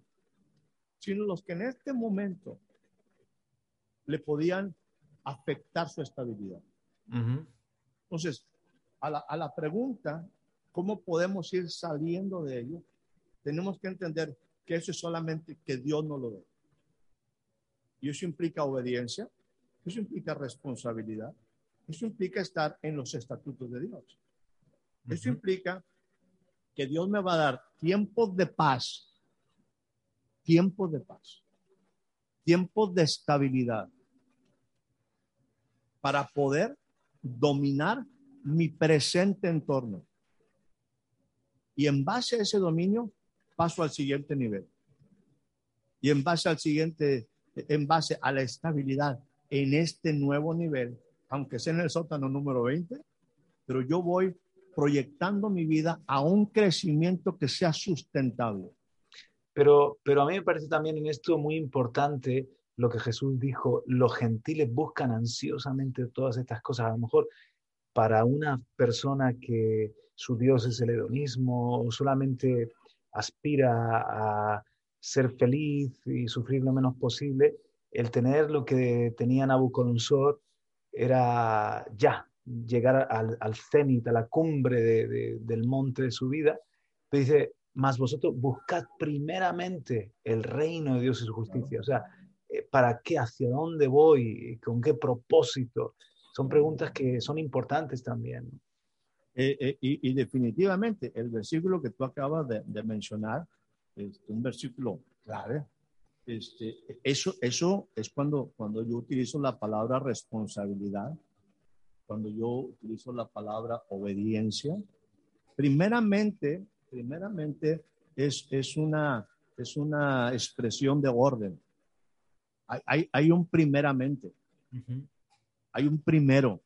sino los que en este momento le podían afectar su estabilidad. Entonces, a la, a la pregunta, ¿cómo podemos ir saliendo de ello? Tenemos que entender que eso es solamente que Dios no lo ve. Y eso implica obediencia, eso implica responsabilidad, eso implica estar en los estatutos de Dios. Eso implica que Dios me va a dar tiempos de paz, tiempos de paz, tiempos de estabilidad para poder dominar mi presente entorno. Y en base a ese dominio paso al siguiente nivel. Y en base al siguiente, en base a la estabilidad en este nuevo nivel, aunque sea en el sótano número 20, pero yo voy proyectando mi vida a un crecimiento que sea sustentable. Pero, pero a mí me parece también en esto muy importante lo que Jesús dijo, los gentiles buscan ansiosamente todas estas cosas. A lo mejor para una persona que su Dios es el hedonismo o solamente aspira a ser feliz y sufrir lo menos posible, el tener lo que tenía Nabucodonosor era ya, llegar al, al cenit, a la cumbre del monte de su vida, pero dice, más vosotros buscad primeramente el reino de Dios y su justicia. O sea, eh, ¿para qué? ¿Hacia dónde voy? ¿Con qué propósito? Son preguntas que son importantes también. Eh, eh, y, definitivamente el versículo que tú acabas de, mencionar es un versículo clave. Este, eso, eso es cuando, cuando yo utilizo la palabra responsabilidad cuando yo utilizo la palabra obediencia, primeramente, primeramente es, es, una, es una expresión de orden. Hay, hay, un primeramente. Hay un primero.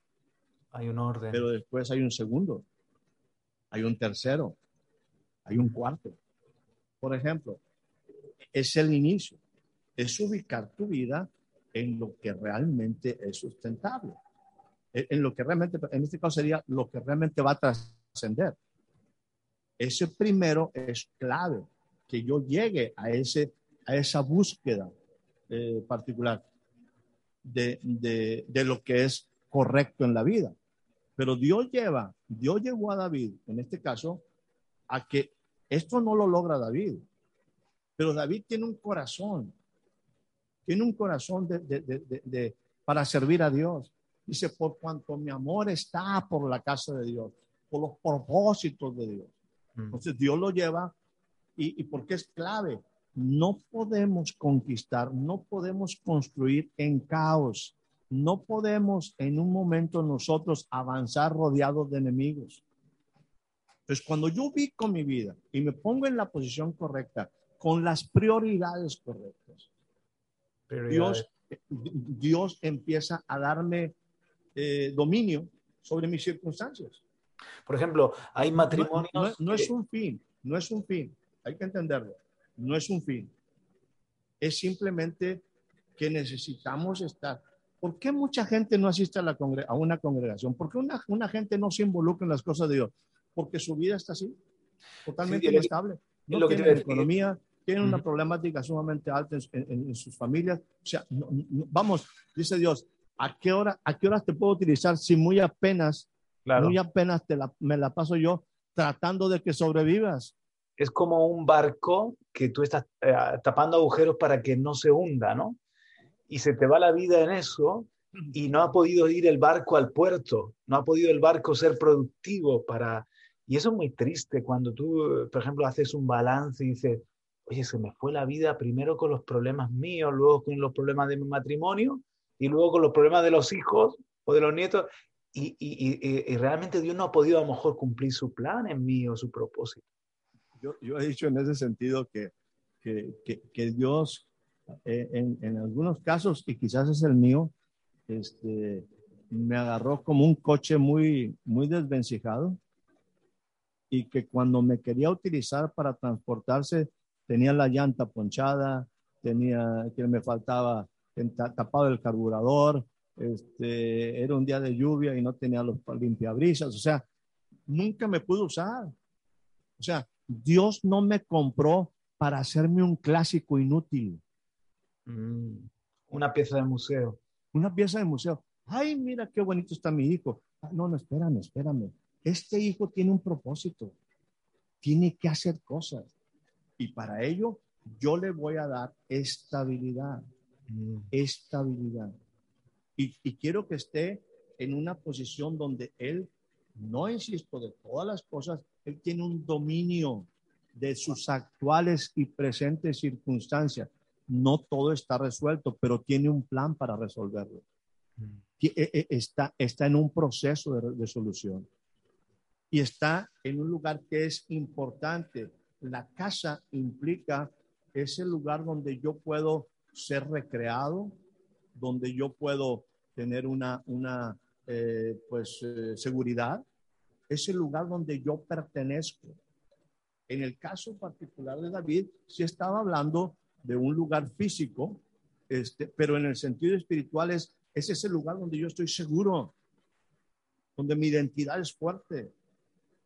Hay un orden. Pero después hay un segundo. Hay un tercero. Hay un cuarto. Por ejemplo, es el inicio. Es ubicar tu vida en lo que realmente es sustentable en lo que realmente, en este caso sería lo que realmente va a trascender. Ese primero es clave, que yo llegue a ese, a esa búsqueda eh, particular de, de, de lo que es correcto en la vida. Pero Dios lleva, Dios llevó a David, en este caso, a que esto no lo logra David. Pero David tiene un corazón, tiene un corazón de, de, de, para servir a Dios. Dice, por cuanto mi amor está por la casa de Dios, por los propósitos de Dios. Mm. Entonces Dios lo lleva y, y porque es clave. No podemos conquistar, no podemos construir en caos. No podemos en un momento nosotros avanzar rodeados de enemigos. Entonces, cuando yo ubico mi vida y me pongo en la posición correcta, con las prioridades correctas, Dios, Dios empieza a darme eh, dominio sobre mis circunstancias. Por ejemplo, hay matrimonios. No, es un fin, no es un fin, hay que entenderlo. No es un fin. Es simplemente que necesitamos estar. ¿Por qué mucha gente no asiste a, la a una congregación? ¿Por qué una, una, gente no se involucra en las cosas de Dios? Porque su vida está así, totalmente inestable. No lo tiene economía, tiene una problemática sumamente alta en, sus familias. O sea, vamos, dice Dios, ¿a qué hora, a qué horas te puedo utilizar si muy apenas, muy apenas te me la paso yo tratando de que sobrevivas? Es como un barco que tú estás eh, tapando agujeros para que no se hunda, ¿no? Y se te va la vida en eso y no ha podido ir el barco al puerto, no ha podido el barco ser productivo para... Y eso es muy triste cuando tú, por ejemplo, haces un balance y dices, oye, se me fue la vida primero con los problemas míos, luego con los problemas de mi matrimonio y luego con los problemas de los hijos o de los nietos. Y, y, y, realmente Dios no ha podido a lo mejor cumplir su plan en mí o su propósito. Yo, yo he dicho en ese sentido que, que, que, Dios, eh, en, en, algunos casos, y quizás es el mío, este, me agarró como un coche muy, muy desvencijado y que cuando me quería utilizar para transportarse tenía la llanta ponchada, tenía que me faltaba tapado el carburador, este, era un día de lluvia y no tenía los limpiabrisas, o sea, nunca me pude usar. O sea, Dios no me compró para hacerme un clásico inútil. Mm, una pieza de museo. Una pieza de museo. Ay, mira qué bonito está mi hijo. Ah, no, no, espérame, espérame. Este hijo tiene un propósito. Tiene que hacer cosas. Y para ello, yo le voy a dar estabilidad. Mm. Estabilidad. Y, y quiero que esté en una posición donde él, no insisto, de todas las cosas, él tiene un dominio de sus actuales y presentes circunstancias. No todo está resuelto, pero tiene un plan para resolverlo. Mm. E, e, está, está en un proceso de, de solución. Y está en un lugar que es importante la casa implica ese lugar donde yo puedo ser recreado, donde yo puedo tener una, una eh, pues, eh, seguridad, ese lugar donde yo pertenezco. En el caso particular de David, sí estaba hablando de un lugar físico, este, pero en el sentido espiritual es, es ese lugar donde yo estoy seguro, donde mi identidad es fuerte,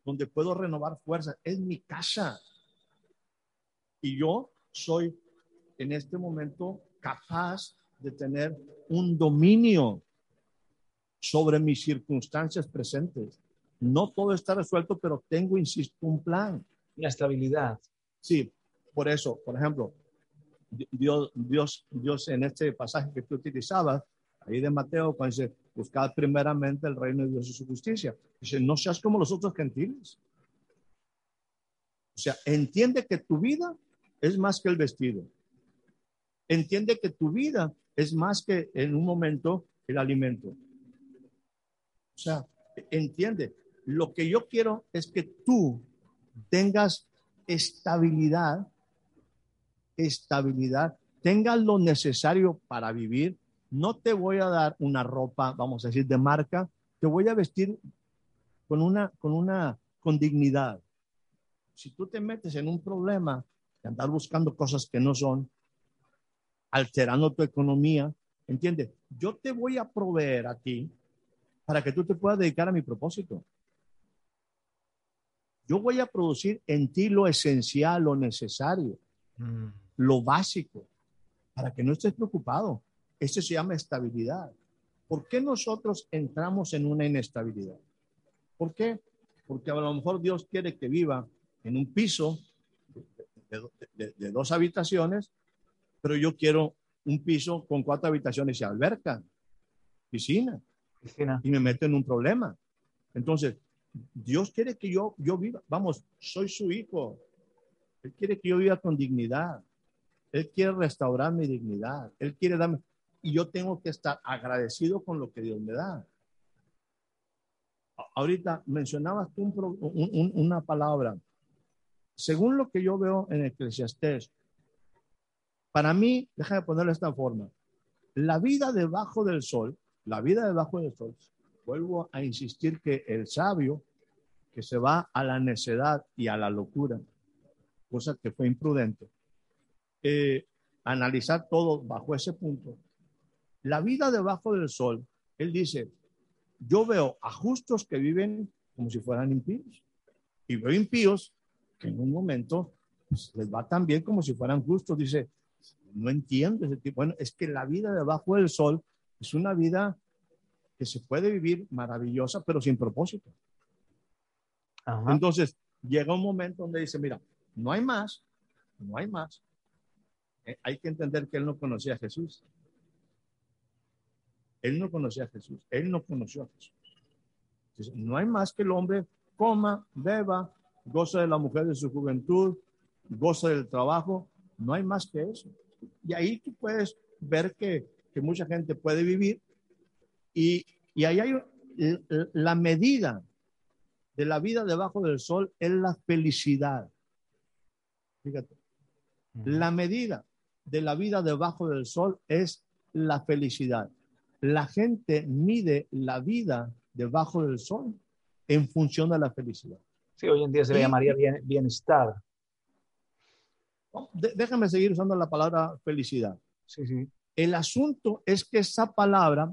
donde puedo renovar fuerzas. Es mi casa. Y yo soy en este momento capaz de tener un dominio sobre mis circunstancias presentes. No todo está resuelto, pero tengo, insisto, un plan. Una estabilidad. Sí, por eso, por ejemplo, Dios, Dios, Dios en este pasaje que tú utilizabas, ahí de Mateo, cuando dice, buscad primeramente el reino de Dios y su justicia. Dice, no seas como los otros gentiles. O sea, entiende que tu vida es más que el vestido. Entiende que tu vida es más que en un momento el alimento. O sea, entiende, lo que yo quiero es que tú tengas estabilidad, estabilidad, tengas lo necesario para vivir. No te voy a dar una ropa, vamos a decir, de marca, te voy a vestir con una, con una, con dignidad. Si tú te metes en un problema, de andar buscando cosas que no son, alterando tu economía. ¿Entiendes? Yo te voy a proveer a ti para que tú te puedas dedicar a mi propósito. Yo voy a producir en ti lo esencial, lo necesario. Mm. lo básico, para que no estés preocupado. Esto se llama estabilidad. ¿Por qué nosotros entramos en una inestabilidad? ¿Por qué? Porque a lo mejor Dios quiere que viva en un piso de, dos habitaciones, pero yo quiero un piso con cuatro habitaciones y alberca, piscina, piscina. y me meto en un problema. Entonces, Dios quiere que yo, yo viva, vamos, soy su hijo. Él quiere que yo viva con dignidad. Él quiere restaurar mi dignidad. Él quiere darme, y yo tengo que estar agradecido con lo que Dios me da. Ahorita mencionabas tú una palabra. Según lo que yo veo en Eclesiastés, para mí, déjame ponerlo de esta forma, la vida debajo del sol, la vida debajo del sol, vuelvo a insistir que el sabio que se va a la necedad y a la locura, cosa que fue imprudente, eh, analizar todo bajo ese punto, la vida debajo del sol, él dice, yo veo a justos que viven como si fueran impíos y veo impíos que en un momento les va tan bien como si fueran justos. Dice, no entiendo ese tipo. Bueno, es que la vida debajo del sol es una vida que se puede vivir maravillosa, pero sin propósito. Entonces, llega un momento donde dice, mira, no hay más, no hay más. Eh, hay que entender que él no conocía a Jesús. Él no conocía a Jesús, él no conoció a Jesús. no hay más que el hombre coma, beba, goza de la mujer de su juventud, goza del trabajo, no hay más que eso. Y ahí tú puedes ver que, que mucha gente puede vivir y, y ahí hay la medida de la vida debajo del sol es la felicidad. Fíjate, la medida de la vida debajo del sol es la felicidad la gente mide la vida debajo del sol en función de la felicidad. Sí, hoy en día se le llamaría bienestar. déjame seguir usando la palabra felicidad. Sí, sí. El asunto es que esa palabra,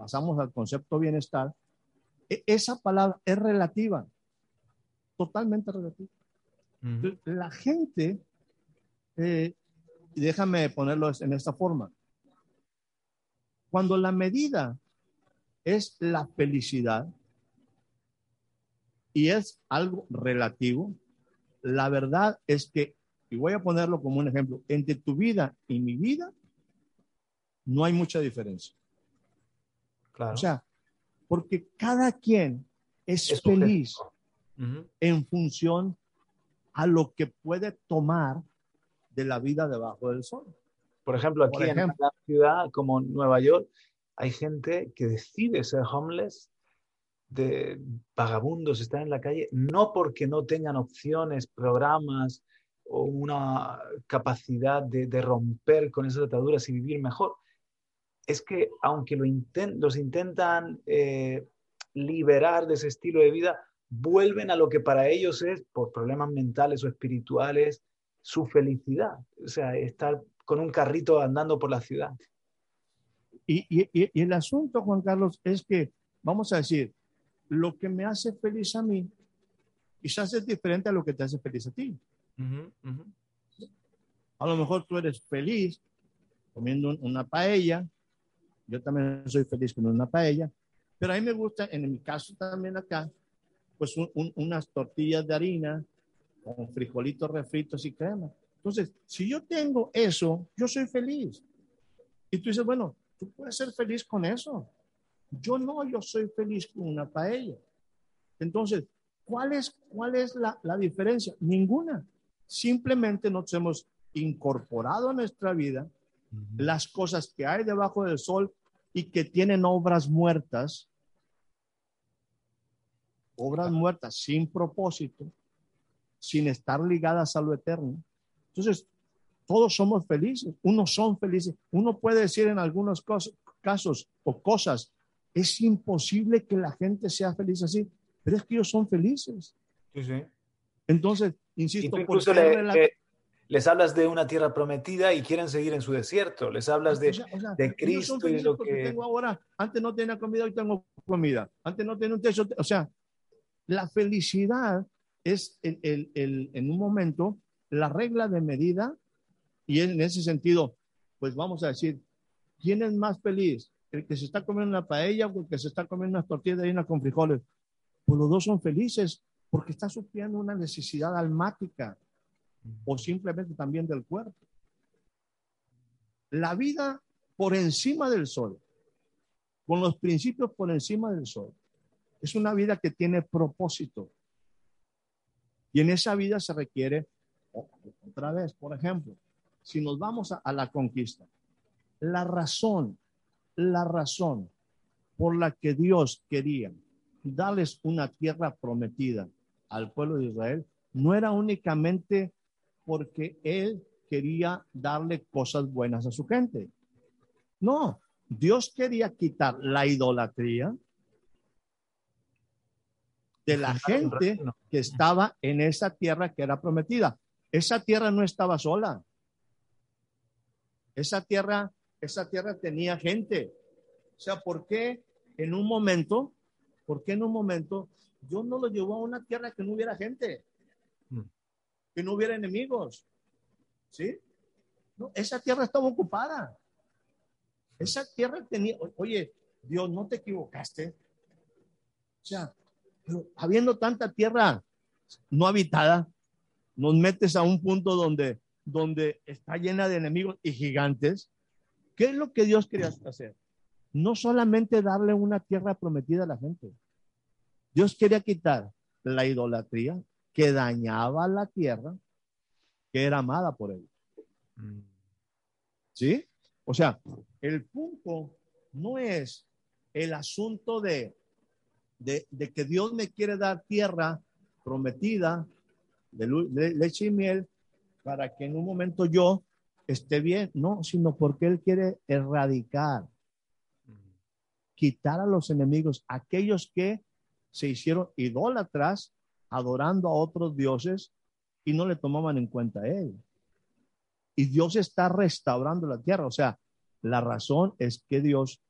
pasamos al concepto bienestar, e, esa palabra es relativa, totalmente relativa. La gente, eh, déjame ponerlo en esta forma, cuando la medida es la felicidad y es algo relativo, la verdad es que, y voy a ponerlo como un ejemplo, entre tu vida y mi vida no hay mucha diferencia. Claro. O sea, porque cada quien es, feliz en función a lo que puede tomar de la vida debajo del sol. Por ejemplo, aquí en una ciudad como Nueva York hay gente que decide ser homeless, de vagabundos, estar en la calle, no porque no tengan opciones, programas o una capacidad de, romper con esas ataduras y vivir mejor. Es que aunque lo los intentan eh, liberar de ese estilo de vida, vuelven a lo que para ellos es, por problemas mentales o espirituales, su felicidad. O sea, estar con un carrito andando por la ciudad. Y, el asunto, Juan Carlos, es que, vamos a decir, lo que me hace feliz a mí, quizás es diferente a lo que te hace feliz a ti. A lo mejor tú eres feliz comiendo una paella, yo también soy feliz comiendo una paella, pero a mí me gusta, en mi caso también acá, pues unas tortillas de harina con frijolitos refritos y crema. Entonces, si yo tengo eso, yo soy feliz. Y tú dices, bueno, tú puedes ser feliz con eso. Yo no, yo soy feliz con una paella. Entonces, ¿cuál es, cuál es la, la diferencia? Ninguna. Simplemente nos hemos incorporado a nuestra vida las cosas que hay debajo del sol y que tienen obras muertas, obras muertas sin propósito, sin estar ligadas a lo eterno. Entonces, todos somos felices, unos son felices. Uno puede decir en algunos casos o cosas, es imposible que la gente sea feliz así, pero es que ellos son felices. Sí, sí. Entonces, insisto, incluso les hablas de una tierra prometida y quieren seguir en su desierto. Les hablas de, de Cristo y lo que tengo ahora. Antes no tenía comida, hoy tengo comida. Antes no tenía un techo. O sea, la felicidad es el, el, el, en un momento la regla de medida, y en ese sentido, pues vamos a decir, ¿quién es más feliz? ¿El que se está comiendo una paella o el que se está comiendo unas tortillas de harina con frijoles? Pues los dos son felices porque está sufriendo una necesidad almática o simplemente también del cuerpo. La vida por encima del sol, con los principios por encima del sol, es una vida que tiene propósito. Y en esa vida se requiere, otra vez, por ejemplo, si nos vamos a, la conquista, la razón, la razón por la que Dios quería darles una tierra prometida al pueblo de Israel no era únicamente porque Él quería darle cosas buenas a su gente. No, Dios quería quitar la idolatría de la gente que estaba en esa tierra que era prometida. Esa tierra no estaba sola. Esa tierra, esa tierra tenía gente. O sea, ¿por qué en un momento, por qué en un momento Dios no lo llevó a una tierra que no hubiera gente? Que no hubiera enemigos. ¿Sí? No, esa tierra estaba ocupada. Esa tierra tenía, oye, Dios, no te equivocaste. O sea, habiendo tanta tierra no habitada, nos metes a un punto donde donde está llena de enemigos y gigantes, ¿qué es lo que Dios quería hacer? No solamente darle una tierra prometida a la gente. Dios quería quitar la idolatría que dañaba la tierra que era amada por él. Mm. ¿Sí? O sea, el punto no es el asunto de, de, que Dios me quiere dar tierra prometida de leche y miel para que en un momento yo esté bien, no, sino porque Él quiere erradicar, quitar a los enemigos, aquellos que se hicieron idólatras, adorando a otros dioses y no le tomaban en cuenta a Él. Y Dios está restaurando la tierra, o sea, la razón es que Dios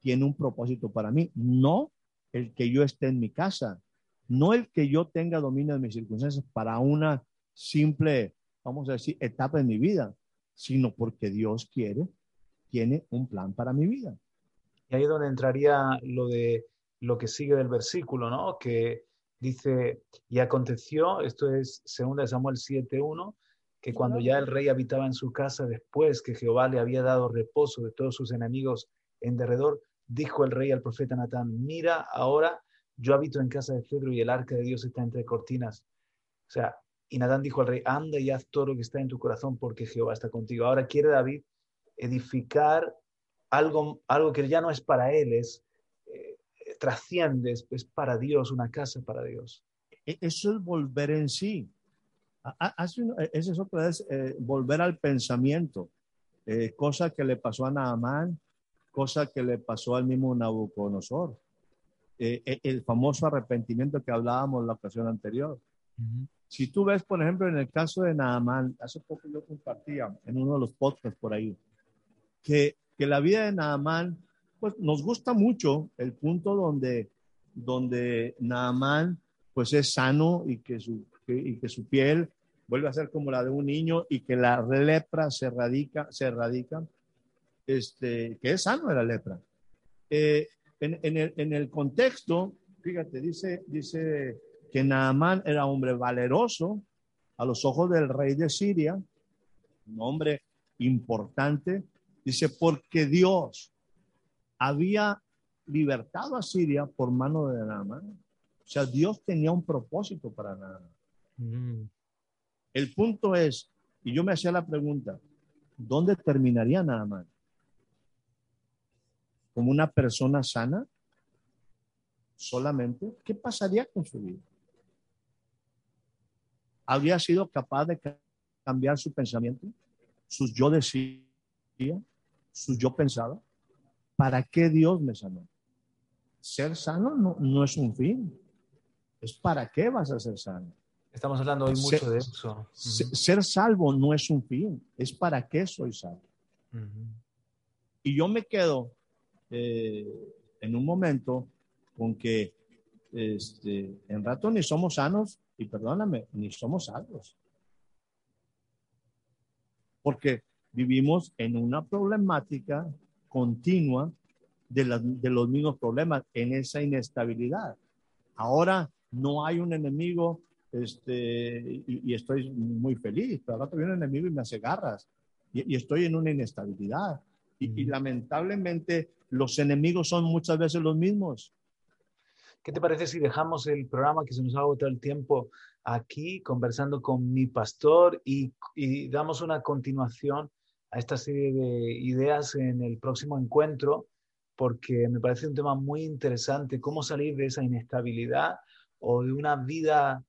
tiene un propósito para mí, no el que yo esté en mi casa, no el que yo tenga dominio de mis circunstancias para una simple vamos a decir, etapa en mi vida, sino porque Dios quiere, tiene un plan para mi vida. Y ahí es donde entraría lo de lo que sigue del versículo, ¿no? Que dice, y aconteció, esto es 2 Samuel 7.1, que cuando ya el rey habitaba en su casa, después que Jehová le había dado reposo de todos sus enemigos en derredor, dijo el rey al profeta Natán, mira ahora, yo habito en casa de Pedro y el arca de Dios está entre cortinas. O sea, y Natán dijo al rey, anda y haz todo lo que está en tu corazón porque Jehová está contigo. Ahora quiere David edificar algo, algo que ya no es para él, es trasciende, es, para Dios, una casa para Dios. E, eso es volver en sí. Ese es otra vez eh, volver al pensamiento. Eh, cosa que le pasó a Naamán, cosa que le pasó al mismo Nabucodonosor. E, el famoso arrepentimiento que hablábamos la ocasión anterior. Si tú ves, por ejemplo, en el caso de Naamán, hace poco yo compartía en uno de los podcasts por ahí, que, que la vida de Naamán, pues nos gusta mucho el punto donde, donde Naamán, pues es sano y que su, y que su piel vuelve a ser como la de un niño y que la lepra se radica, se erradica, este, que es sano de la lepra. Eh, en, en, el, en el contexto, fíjate, dice, dice que Naamán era hombre valeroso a los ojos del rey de Siria, un hombre importante, dice, porque Dios había libertado a Siria por mano de Naamán. O sea, Dios tenía un propósito para Naamán. Mm. El punto es, y yo me hacía la pregunta, ¿dónde terminaría Naamán? ¿Como una persona sana? ¿Solamente? ¿Qué pasaría con su vida? habría sido capaz de cambiar su pensamiento, sus yo decía, sus yo pensaba. ¿Para qué Dios me sanó? Ser sano no, no es un fin. Es para qué vas a ser sano. Estamos hablando hoy mucho de eso. Ser, salvo no es un fin, es para qué soy salvo. Y yo me quedo eh, en un momento con que este, en rato ni somos sanos y perdóname, ni somos salvos. porque vivimos en una problemática continua de, de los mismos problemas, en esa inestabilidad. Ahora no hay un enemigo este, y, estoy muy feliz, pero ahora viene un enemigo y me hace garras y, estoy en una inestabilidad. Y, y, lamentablemente los enemigos son muchas veces los mismos. ¿Qué te parece si dejamos el programa que se nos ha agotado el tiempo aquí conversando con mi pastor y damos una continuación a esta serie de ideas en el próximo encuentro? Porque me parece un tema muy interesante, cómo salir de esa inestabilidad o de una vida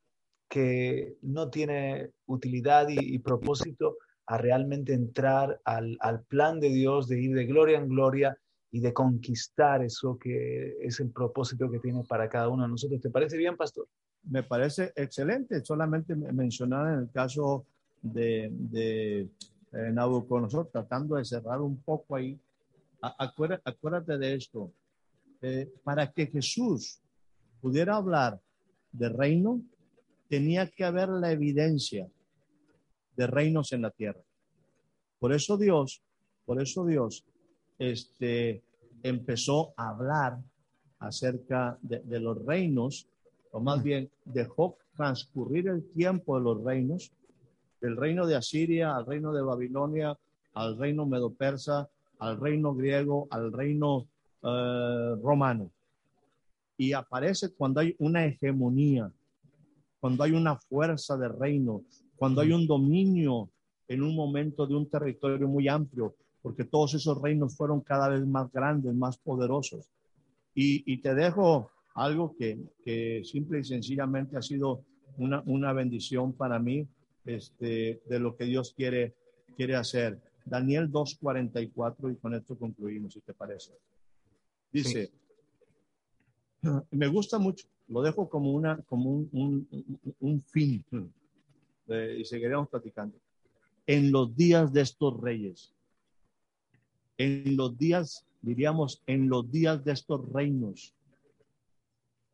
que no tiene utilidad y, propósito a realmente entrar al, al, plan de Dios, de ir de gloria en gloria y de conquistar eso que es el propósito que tiene para cada uno de nosotros. ¿Te parece bien, pastor? Me parece excelente. Solamente mencionar en el caso de, de eh, Nabucodonosor, tratando de cerrar un poco ahí. Acuérdate, acuérdate de esto. Eh, para que Jesús pudiera hablar de reino, tenía que haber la evidencia de reinos en la tierra. Por eso Dios, por eso Dios, este, empezó a hablar acerca de, los reinos, o más bien dejó transcurrir el tiempo de los reinos, del reino de Asiria al reino de Babilonia, al reino medo-persa, al reino griego, al reino eh, romano. Y aparece cuando hay una hegemonía, cuando hay una fuerza de reino, cuando hay un dominio en un momento de un territorio muy amplio, porque todos esos reinos fueron cada vez más grandes, más poderosos. Y, te dejo algo que, que, simple y sencillamente ha sido una, una bendición para mí este, de lo que Dios quiere, quiere hacer. Daniel 2.44 y con esto concluimos, si te parece. Dice, me gusta mucho, lo dejo como, una, como un, un, fin eh, y seguiremos platicando. En los días de estos reyes, en los días, diríamos, en los días de estos reinos,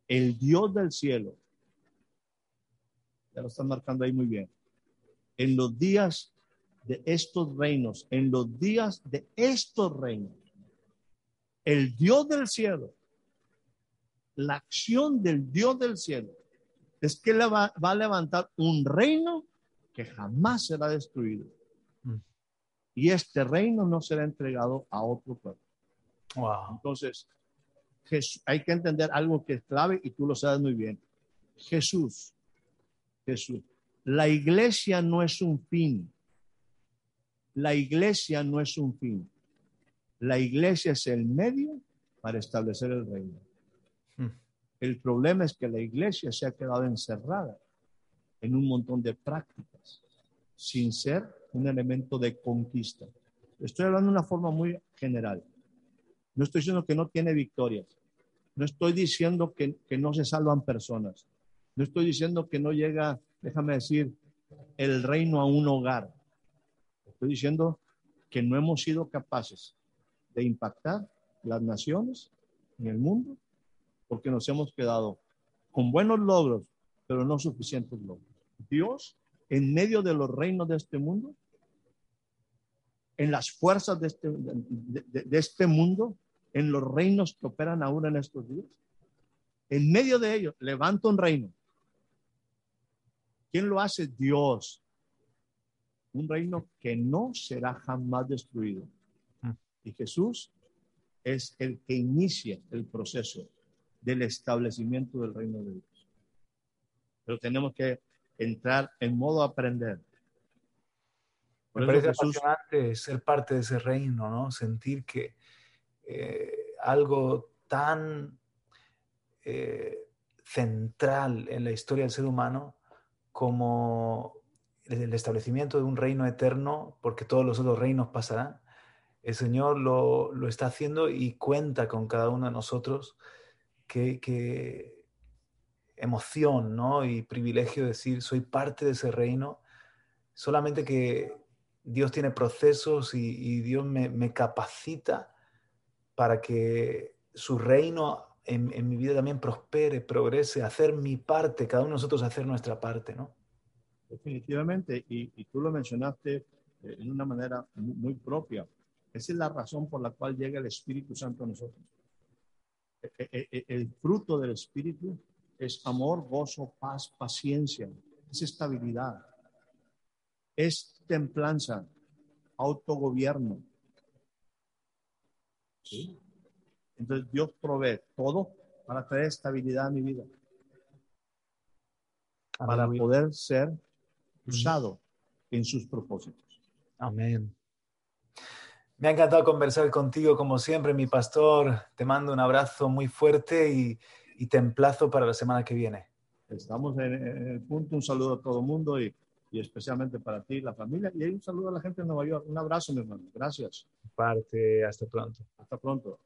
el Dios del cielo, ya lo están marcando ahí muy bien, en los días de estos reinos, en los días de estos reinos, el Dios del cielo la acción del Dios del cielo es que le va, a levantar un reino que jamás será destruido. Mm. Y este reino no será entregado a otro pueblo. Entonces, hay que entender algo que es clave y tú lo sabes muy bien. Jesús, Jesús, la iglesia no es un fin. La iglesia no es un fin. La iglesia es el medio para establecer el reino. El problema es que la iglesia se ha quedado encerrada en un montón de prácticas sin ser un elemento de conquista. Estoy hablando de una forma muy general. No estoy diciendo que no tiene victorias. No estoy diciendo que, que no se salvan personas. No estoy diciendo que no llega, déjame decir, el reino a un hogar. Estoy diciendo que no hemos sido capaces de impactar las naciones en el mundo porque nos hemos quedado con buenos logros, pero no suficientes logros. Dios, en medio de los reinos de este mundo, en las fuerzas de este, este mundo, en los reinos que operan ahora en estos días, en medio de ellos, levanta un reino. ¿Quién lo hace? Dios. Un reino que no será jamás destruido. Mm. Y Jesús es el que inicia el proceso del establecimiento del reino de Dios. Pero tenemos que entrar en modo aprender. Me parece apasionante ser parte de ese reino, ¿no? Sentir que eh, algo tan eh, central en la historia del ser humano como el establecimiento de un reino eterno, porque todos los otros reinos pasarán, el Señor lo, lo está haciendo y cuenta con cada uno de nosotros qué, emoción ¿no? y privilegio decir, soy parte de ese reino, solamente que Dios tiene procesos y, Dios me, capacita para que su reino en, mi vida también prospere, progrese, hacer mi parte, cada uno de nosotros hacer nuestra parte, ¿no? Definitivamente, y, tú lo mencionaste eh, en una manera muy, muy propia. Esa es la razón por la cual llega el Espíritu Santo a nosotros. E- e- e- El fruto del Espíritu es amor, gozo, paz, paciencia, es estabilidad, es templanza, autogobierno. ¿Sí? Entonces Dios provee todo para traer estabilidad a mi vida, para Aleluya. poder ser usado en sus propósitos. Amén. Me ha encantado conversar contigo como siempre, mi pastor. Te mando un abrazo muy fuerte y, y te emplazo para la semana que viene. Estamos en, en el punto. Un saludo a todo el mundo y, y especialmente para ti, la familia. Y un saludo a la gente de Nueva York. Un abrazo, mi hermano. Gracias. Parte, hasta pronto. Hasta pronto.